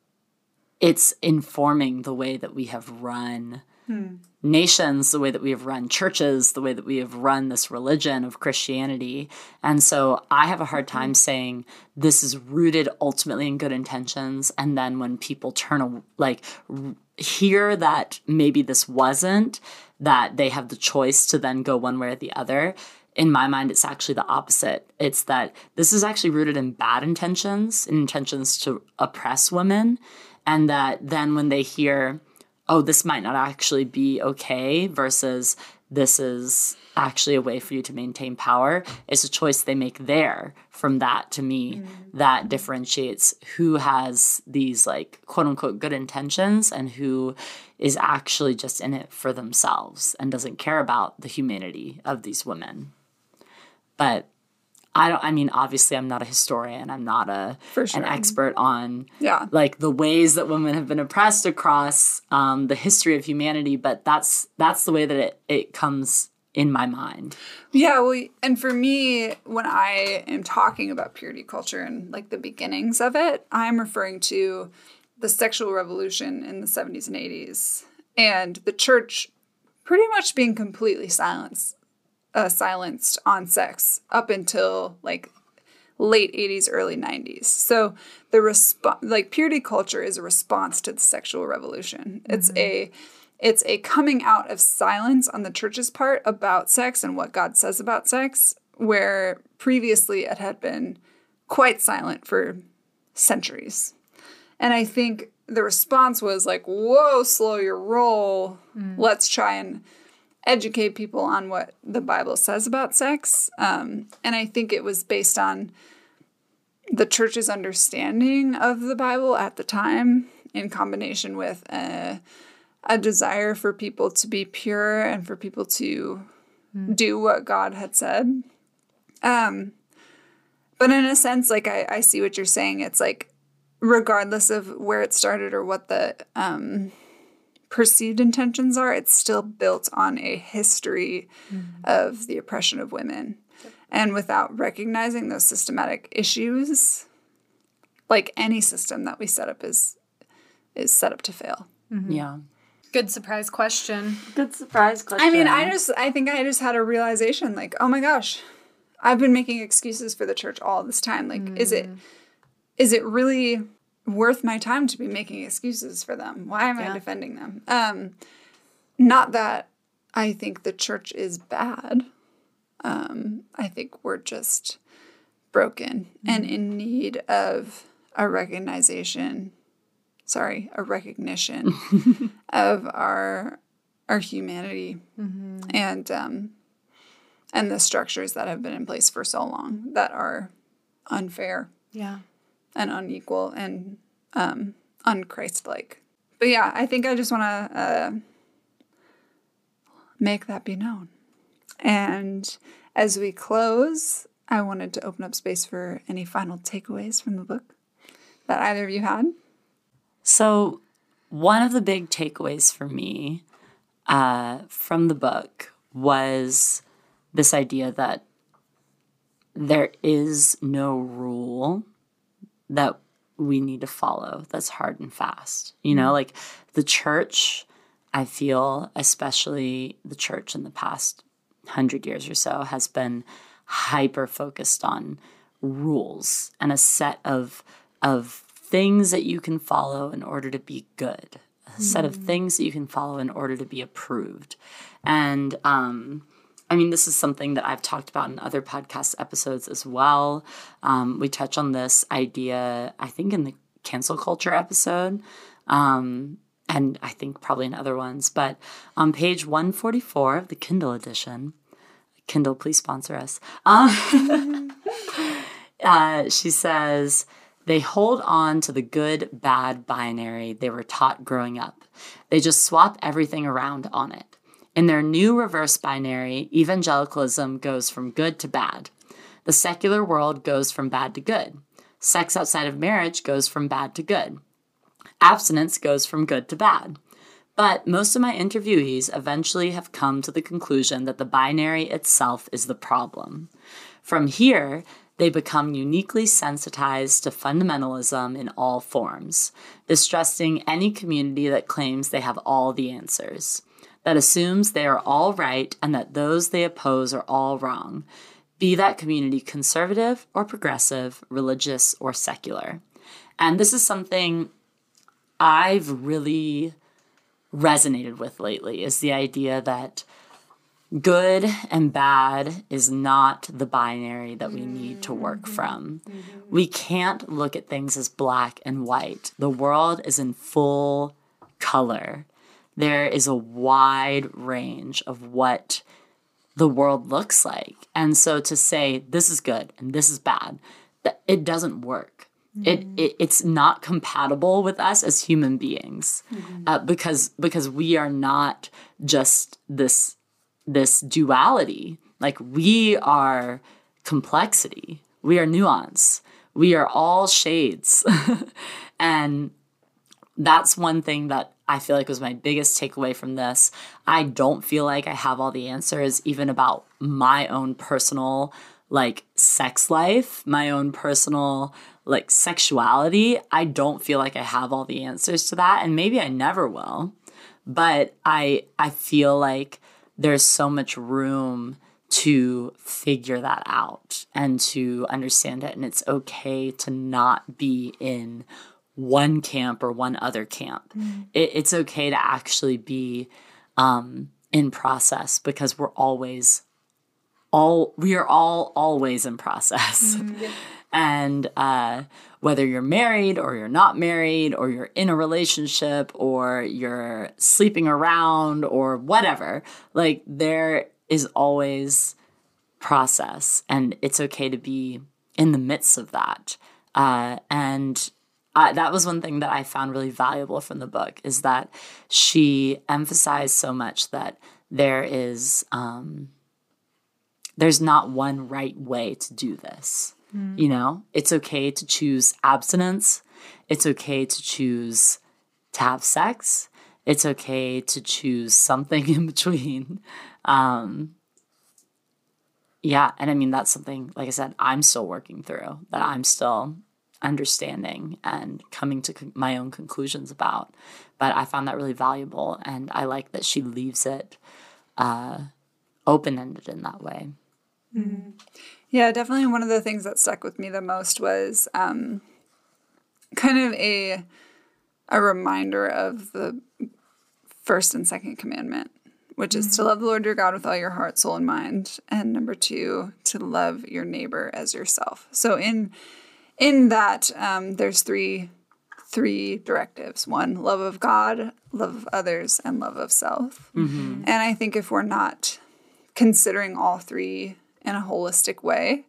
it's informing the way that we have run hmm. nations, the way that we have run churches, the way that we have run this religion of Christianity. And so I have a hard time saying this is rooted ultimately in good intentions. And then when people turn, like, hear that maybe this wasn't, that they have the choice to then go one way or the other in my mind, it's actually the opposite. It's that this is actually rooted in bad intentions, in intentions to oppress women, and that then when they hear, oh, this might not actually be okay versus this is actually a way for you to maintain power it's a choice they make there from that to me mm. that differentiates who has these like quote unquote good intentions and who is actually just in it for themselves and doesn't care about the humanity of these women but I don't I mean obviously I'm not a historian. I'm not a sure. an expert on yeah. like the ways that women have been oppressed across um, the history of humanity, but that's that's the way that it, it comes in my mind. Yeah, well, and for me, when I am talking about purity culture and like the beginnings of it, I'm referring to the sexual revolution in the 70s and 80s and the church pretty much being completely silenced uh, silenced on sex up until like late 80s early 90s so the response like purity culture is a response to the sexual revolution mm-hmm. it's a it's a coming out of silence on the church's part about sex and what God says about sex, where previously it had been quite silent for centuries. And I think the response was like, whoa, slow your roll. Mm. Let's try and educate people on what the Bible says about sex. Um, and I think it was based on the church's understanding of the Bible at the time in combination with uh, a desire for people to be pure and for people to mm. do what God had said. Um, but in a sense, like I, I see what you're saying. It's like regardless of where it started or what the um, perceived intentions are, it's still built on a history mm. of the oppression of women. And without recognizing those systematic issues, like any system that we set up is is set up to fail. Mm-hmm. Yeah. Good surprise question. Good surprise question. I mean, I just I think I just had a realization like, oh my gosh, I've been making excuses for the church all this time. Like, mm. is it mm. it really worth my time to be making excuses for them? Why am yeah. I defending them? Um not that I think the church is bad. Um I think we're just broken mm. and in need of a recognition sorry, a recognition of our our humanity mm-hmm. and um, and the structures that have been in place for so long that are unfair, yeah, and unequal and um, unchristlike. But yeah, I think I just want to uh, make that be known. And as we close, I wanted to open up space for any final takeaways from the book that either of you had. So, one of the big takeaways for me uh, from the book was this idea that there is no rule that we need to follow that's hard and fast. You know, mm-hmm. like the church, I feel, especially the church in the past hundred years or so, has been hyper focused on rules and a set of of things that you can follow in order to be good, a mm. set of mm. things that you can follow in order to be approved. And um, I mean, this is something that I've talked about in other podcast episodes as well. Um, we touch on this idea, I think, in the cancel culture episode. Um, and I think probably in other ones, but on page 144 of the Kindle edition, Kindle, please sponsor us. Um, uh, she says, they hold on to the good bad binary they were taught growing up. They just swap everything around on it. In their new reverse binary, evangelicalism goes from good to bad. The secular world goes from bad to good. Sex outside of marriage goes from bad to good. Abstinence goes from good to bad. But most of my interviewees eventually have come to the conclusion that the binary itself is the problem. From here, they become uniquely sensitized to fundamentalism in all forms, distrusting any community that claims they have all the answers, that assumes they are all right and that those they oppose are all wrong, be that community conservative or progressive, religious or secular. And this is something I've really resonated with lately is the idea that good and bad is not the binary that we need to work mm-hmm. from. Mm-hmm. We can't look at things as black and white. The world is in full color. There is a wide range of what the world looks like. And so to say this is good and this is bad, it doesn't work. Mm-hmm. It, it, it's not compatible with us as human beings mm-hmm. uh, because because we are not just this this duality. Like we are complexity, we are nuance, we are all shades. and that's one thing that I feel like was my biggest takeaway from this. I don't feel like I have all the answers, even about my own personal like sex life, my own personal like sexuality. I don't feel like I have all the answers to that and maybe I never will. But I I feel like there's so much room to figure that out and to understand it. And it's okay to not be in one camp or one other camp. Mm. It, it's okay to actually be um, in process because we're always all we are all always in process. Mm. and uh, whether you're married or you're not married or you're in a relationship or you're sleeping around or whatever like there is always process and it's okay to be in the midst of that uh, and uh, that was one thing that i found really valuable from the book is that she emphasized so much that there is um, there's not one right way to do this Mm. You know, it's okay to choose abstinence. It's okay to choose to have sex. It's okay to choose something in between. Um, yeah, and I mean that's something like I said I'm still working through that I'm still understanding and coming to my own conclusions about. But I found that really valuable, and I like that she leaves it uh, open ended in that way. Mm-hmm. Yeah, definitely one of the things that stuck with me the most was um, kind of a a reminder of the first and second commandment, which mm-hmm. is to mm-hmm. love the Lord your God with all your heart, soul, and mind, and number two, to love your neighbor as yourself. So in in that, um, there's three three directives: one, love of God, love of others, and love of self. Mm-hmm. And I think if we're not considering all three in a holistic way,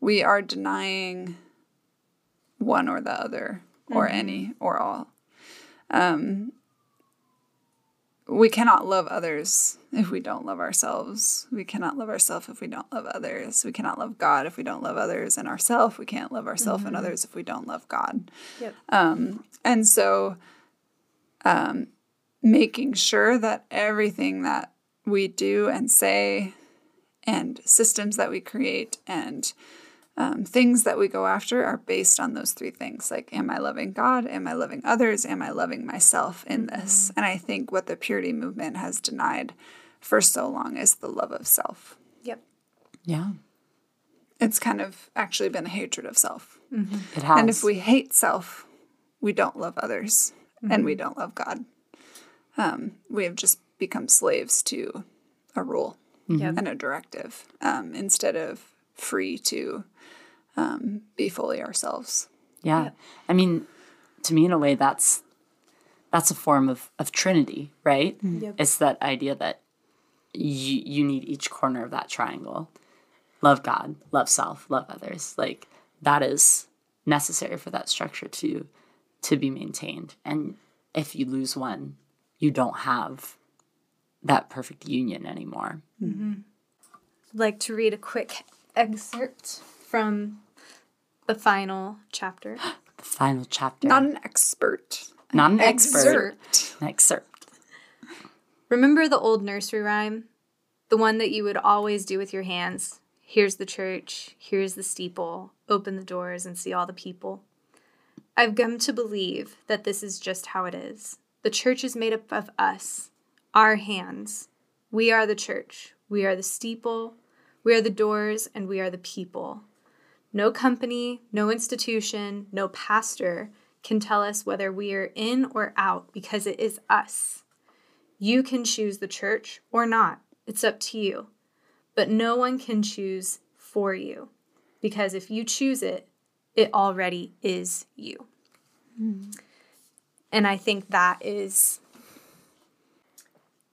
we are denying one or the other, or mm-hmm. any or all. Um, we cannot love others if we don't love ourselves. We cannot love ourselves if we don't love others. We cannot love God if we don't love others and ourselves. We can't love ourselves mm-hmm. and others if we don't love God. Yep. Um, and so, um, making sure that everything that we do and say and systems that we create and um, things that we go after are based on those three things like am i loving god am i loving others am i loving myself in this mm-hmm. and i think what the purity movement has denied for so long is the love of self yep yeah it's kind of actually been a hatred of self mm-hmm. it has. and if we hate self we don't love others mm-hmm. and we mm-hmm. don't love god um, we have just become slaves to a rule mm-hmm. and a directive um, instead of free to um, be fully ourselves. Yeah. yeah. I mean, to me, in a way, that's that's a form of, of Trinity, right? Mm-hmm. Yep. It's that idea that you, you need each corner of that triangle. Love God, love self, love others. Like that is necessary for that structure to to be maintained. And if you lose one, you don't have that perfect union anymore. Mm-hmm. I'd like to read a quick excerpt from the final chapter. the final chapter. Not an expert. Not an expert. Excerpt. An excerpt. Remember the old nursery rhyme? The one that you would always do with your hands. Here's the church, here's the steeple. Open the doors and see all the people. I've come to believe that this is just how it is. The church is made up of us, our hands. We are the church. We are the steeple. We are the doors, and we are the people. No company, no institution, no pastor can tell us whether we are in or out because it is us. You can choose the church or not. It's up to you. But no one can choose for you because if you choose it, it already is you. Mm. And I think that is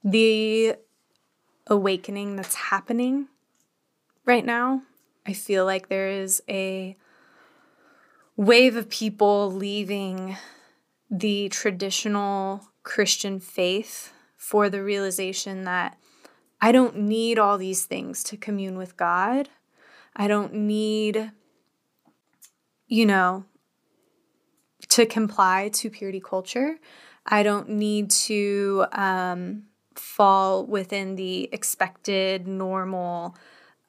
the awakening that's happening right now. I feel like there is a wave of people leaving the traditional Christian faith for the realization that I don't need all these things to commune with God. I don't need, you know, to comply to purity culture. I don't need to um, fall within the expected, normal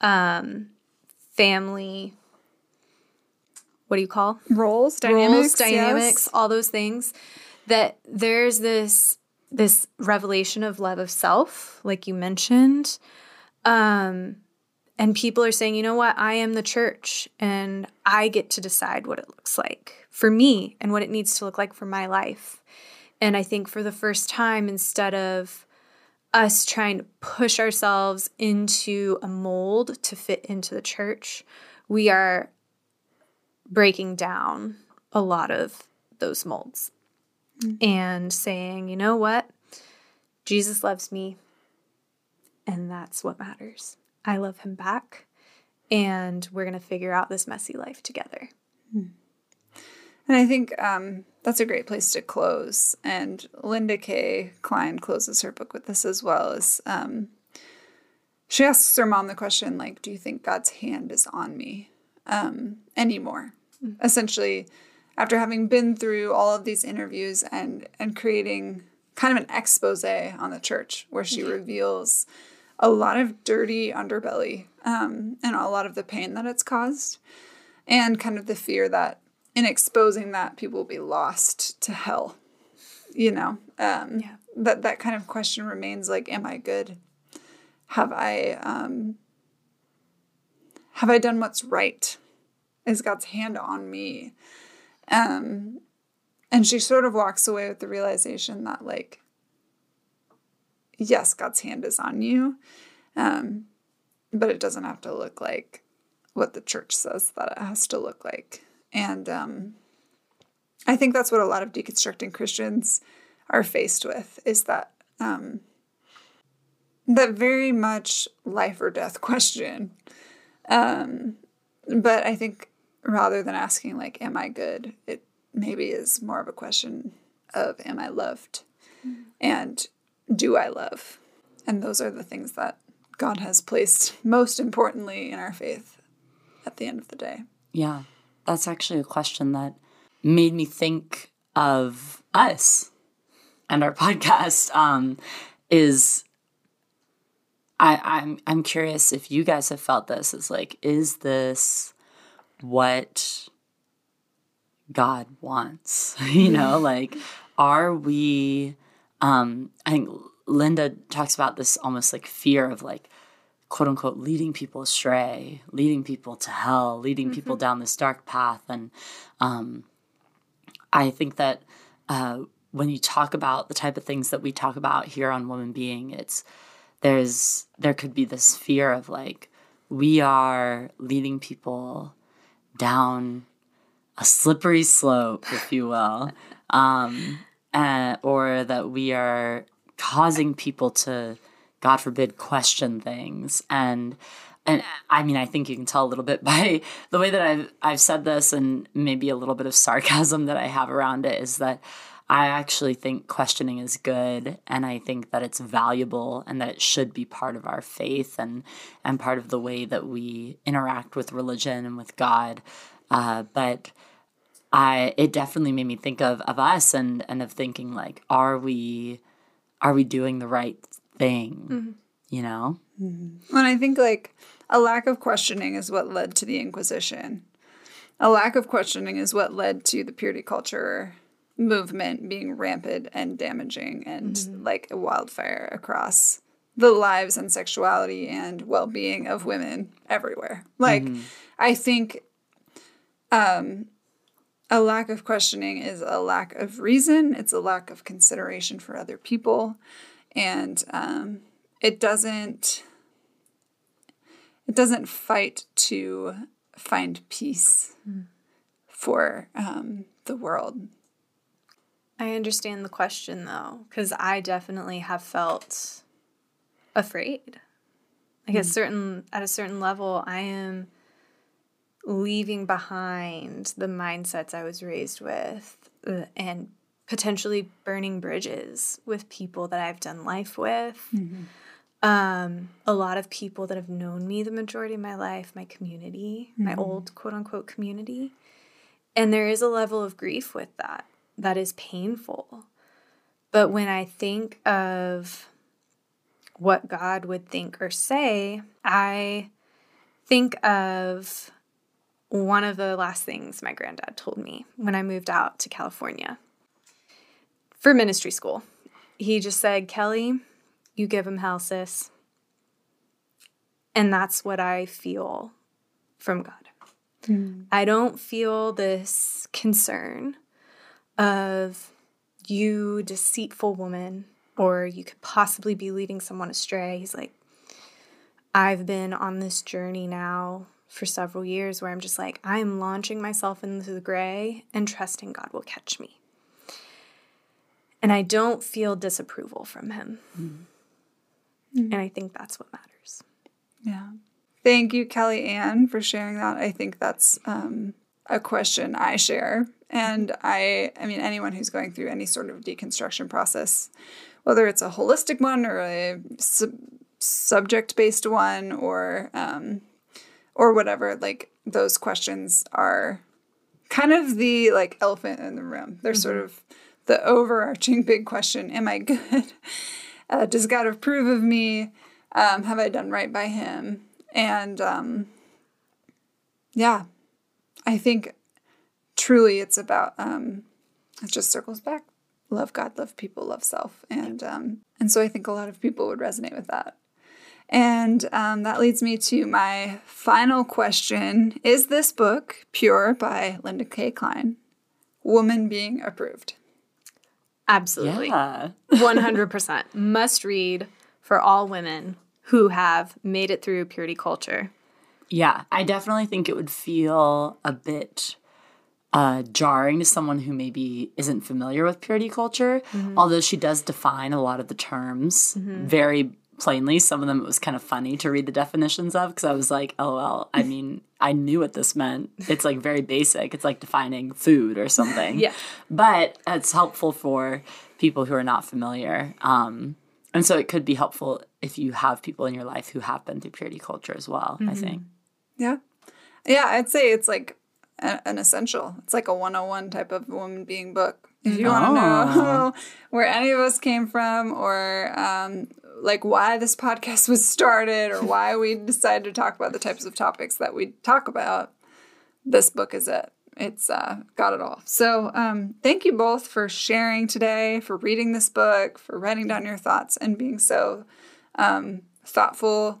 um, family. What do you call roles, dynamics, roles, dynamics, yes. all those things. That there's this this revelation of love of self, like you mentioned, um, and people are saying, you know what, I am the church, and I get to decide what it looks like for me and what it needs to look like for my life. And I think for the first time, instead of us trying to push ourselves into a mold to fit into the church, we are breaking down a lot of those molds mm-hmm. and saying, you know what? Jesus loves me, and that's what matters. I love him back, and we're going to figure out this messy life together. Mm-hmm. And I think um, that's a great place to close. And Linda Kay Klein closes her book with this as well. As um, she asks her mom the question, like, "Do you think God's hand is on me um, anymore?" Mm-hmm. Essentially, after having been through all of these interviews and and creating kind of an expose on the church, where she mm-hmm. reveals a lot of dirty underbelly um, and a lot of the pain that it's caused, and kind of the fear that in exposing that people will be lost to hell you know? Um yeah. that that kind of question remains like am i good? Have i um have i done what's right? Is god's hand on me? Um and she sort of walks away with the realization that like yes god's hand is on you um but it doesn't have to look like what the church says that it has to look like and um, I think that's what a lot of deconstructing Christians are faced with is that um, that very much life or death question. Um, but I think rather than asking like, "Am I good?" it maybe is more of a question of, "Am I loved?" Mm-hmm. and "Do I love?" And those are the things that God has placed most importantly in our faith at the end of the day. Yeah that's actually a question that made me think of us and our podcast. Um, is I, I'm I'm curious if you guys have felt this. Is like, is this what God wants? you know, like, are we? Um, I think Linda talks about this almost like fear of like quote unquote leading people astray, leading people to hell, leading mm-hmm. people down this dark path. And um, I think that uh, when you talk about the type of things that we talk about here on Woman Being, it's there's there could be this fear of like we are leading people down a slippery slope, if you will, um, uh, or that we are causing people to God forbid, question things. And and I mean, I think you can tell a little bit by the way that I've I've said this, and maybe a little bit of sarcasm that I have around it is that I actually think questioning is good, and I think that it's valuable, and that it should be part of our faith and and part of the way that we interact with religion and with God. Uh, but I it definitely made me think of of us and and of thinking like, are we are we doing the right thing, mm-hmm. you know? Mm-hmm. And I think like a lack of questioning is what led to the Inquisition. A lack of questioning is what led to the purity culture movement being rampant and damaging and mm-hmm. like a wildfire across the lives and sexuality and well-being of women everywhere. Like mm-hmm. I think um a lack of questioning is a lack of reason, it's a lack of consideration for other people and um, it doesn't it doesn't fight to find peace mm. for um, the world. I understand the question though, because I definitely have felt afraid. Like mm. at certain at a certain level, I am leaving behind the mindsets I was raised with uh, and potentially burning bridges with people that I've done life with. Mm-hmm. Um, a lot of people that have known me the majority of my life, my community, mm-hmm. my old quote unquote community. And there is a level of grief with that that is painful. But when I think of what God would think or say, I think of one of the last things my granddad told me when I moved out to California for ministry school. He just said, Kelly, you give him hell, sis. And that's what I feel from God. Mm. I don't feel this concern of you deceitful woman or you could possibly be leading someone astray. He's like, I've been on this journey now for several years where I'm just like, I am launching myself into the gray and trusting God will catch me. And I don't feel disapproval from him. Mm-hmm. And I think that's what matters. Yeah. Thank you, Kelly Ann, for sharing that. I think that's um, a question I share. And I, I mean, anyone who's going through any sort of deconstruction process, whether it's a holistic one or a sub- subject based one or um, or whatever, like those questions are kind of the like elephant in the room. They're mm-hmm. sort of the overarching big question: Am I good? Uh, does God approve of me? Um, have I done right by Him? And um, yeah, I think truly it's about um, it just circles back love God, love people, love self, and um, and so I think a lot of people would resonate with that. And um, that leads me to my final question: Is this book pure by Linda Kay Klein? Woman being approved. Absolutely, hundred percent must read for all women who have made it through purity culture. Yeah, I definitely think it would feel a bit uh, jarring to someone who maybe isn't familiar with purity culture, mm-hmm. although she does define a lot of the terms mm-hmm. very plainly. Some of them it was kind of funny to read the definitions of because I was like, oh, well, I mean, I knew what this meant. It's like very basic. It's like defining food or something. yeah. But it's helpful for people who are not familiar. Um, and so it could be helpful if you have people in your life who have been through purity culture as well, mm-hmm. I think. Yeah. Yeah, I'd say it's like an essential. It's like a 101 type of woman being book. If you want to know where any of us came from or um, like why this podcast was started or why we decided to talk about the types of topics that we talk about, this book is it. It's uh, got it all. So, um, thank you both for sharing today, for reading this book, for writing down your thoughts, and being so um, thoughtful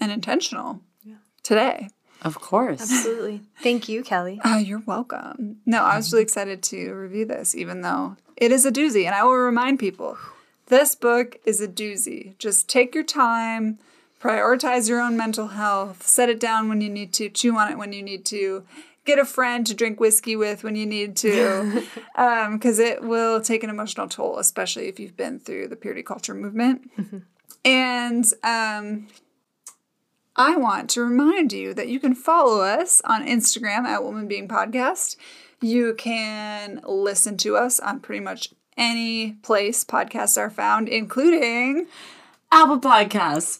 and intentional yeah. today. Of course. Absolutely. Thank you, Kelly. Oh, you're welcome. No, I was really excited to review this, even though it is a doozy. And I will remind people this book is a doozy. Just take your time, prioritize your own mental health, set it down when you need to, chew on it when you need to, get a friend to drink whiskey with when you need to, because um, it will take an emotional toll, especially if you've been through the purity culture movement. Mm-hmm. And um, I want to remind you that you can follow us on Instagram at Woman Being Podcast. You can listen to us on pretty much any place podcasts are found, including Apple Podcasts,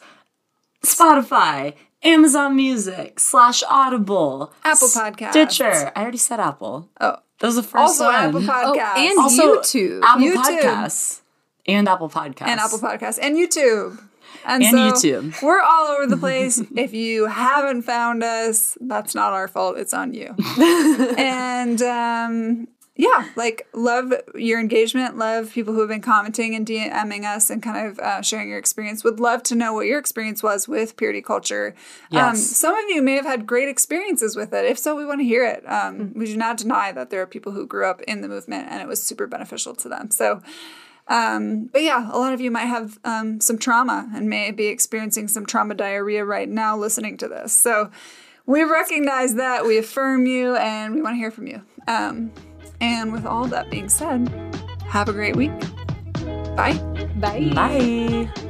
Spotify, Amazon Music, slash Audible, Apple Podcasts, Stitcher. I already said Apple. Oh, that was the first also one. Apple Podcasts, oh, and also YouTube, Apple YouTube. Podcasts, and Apple Podcasts, and Apple Podcasts, and YouTube. And, and so YouTube. We're all over the place. if you haven't found us, that's not our fault. It's on you. and um, yeah, like love your engagement, love people who have been commenting and DMing us and kind of uh, sharing your experience. Would love to know what your experience was with purity culture. Um, yes. Um, some of you may have had great experiences with it. If so, we want to hear it. Um, mm-hmm. We do not deny that there are people who grew up in the movement and it was super beneficial to them. So, um, but yeah, a lot of you might have um, some trauma and may be experiencing some trauma diarrhea right now listening to this. So, we recognize that, we affirm you, and we want to hear from you. Um, and with all that being said, have a great week. Bye. Bye. Bye.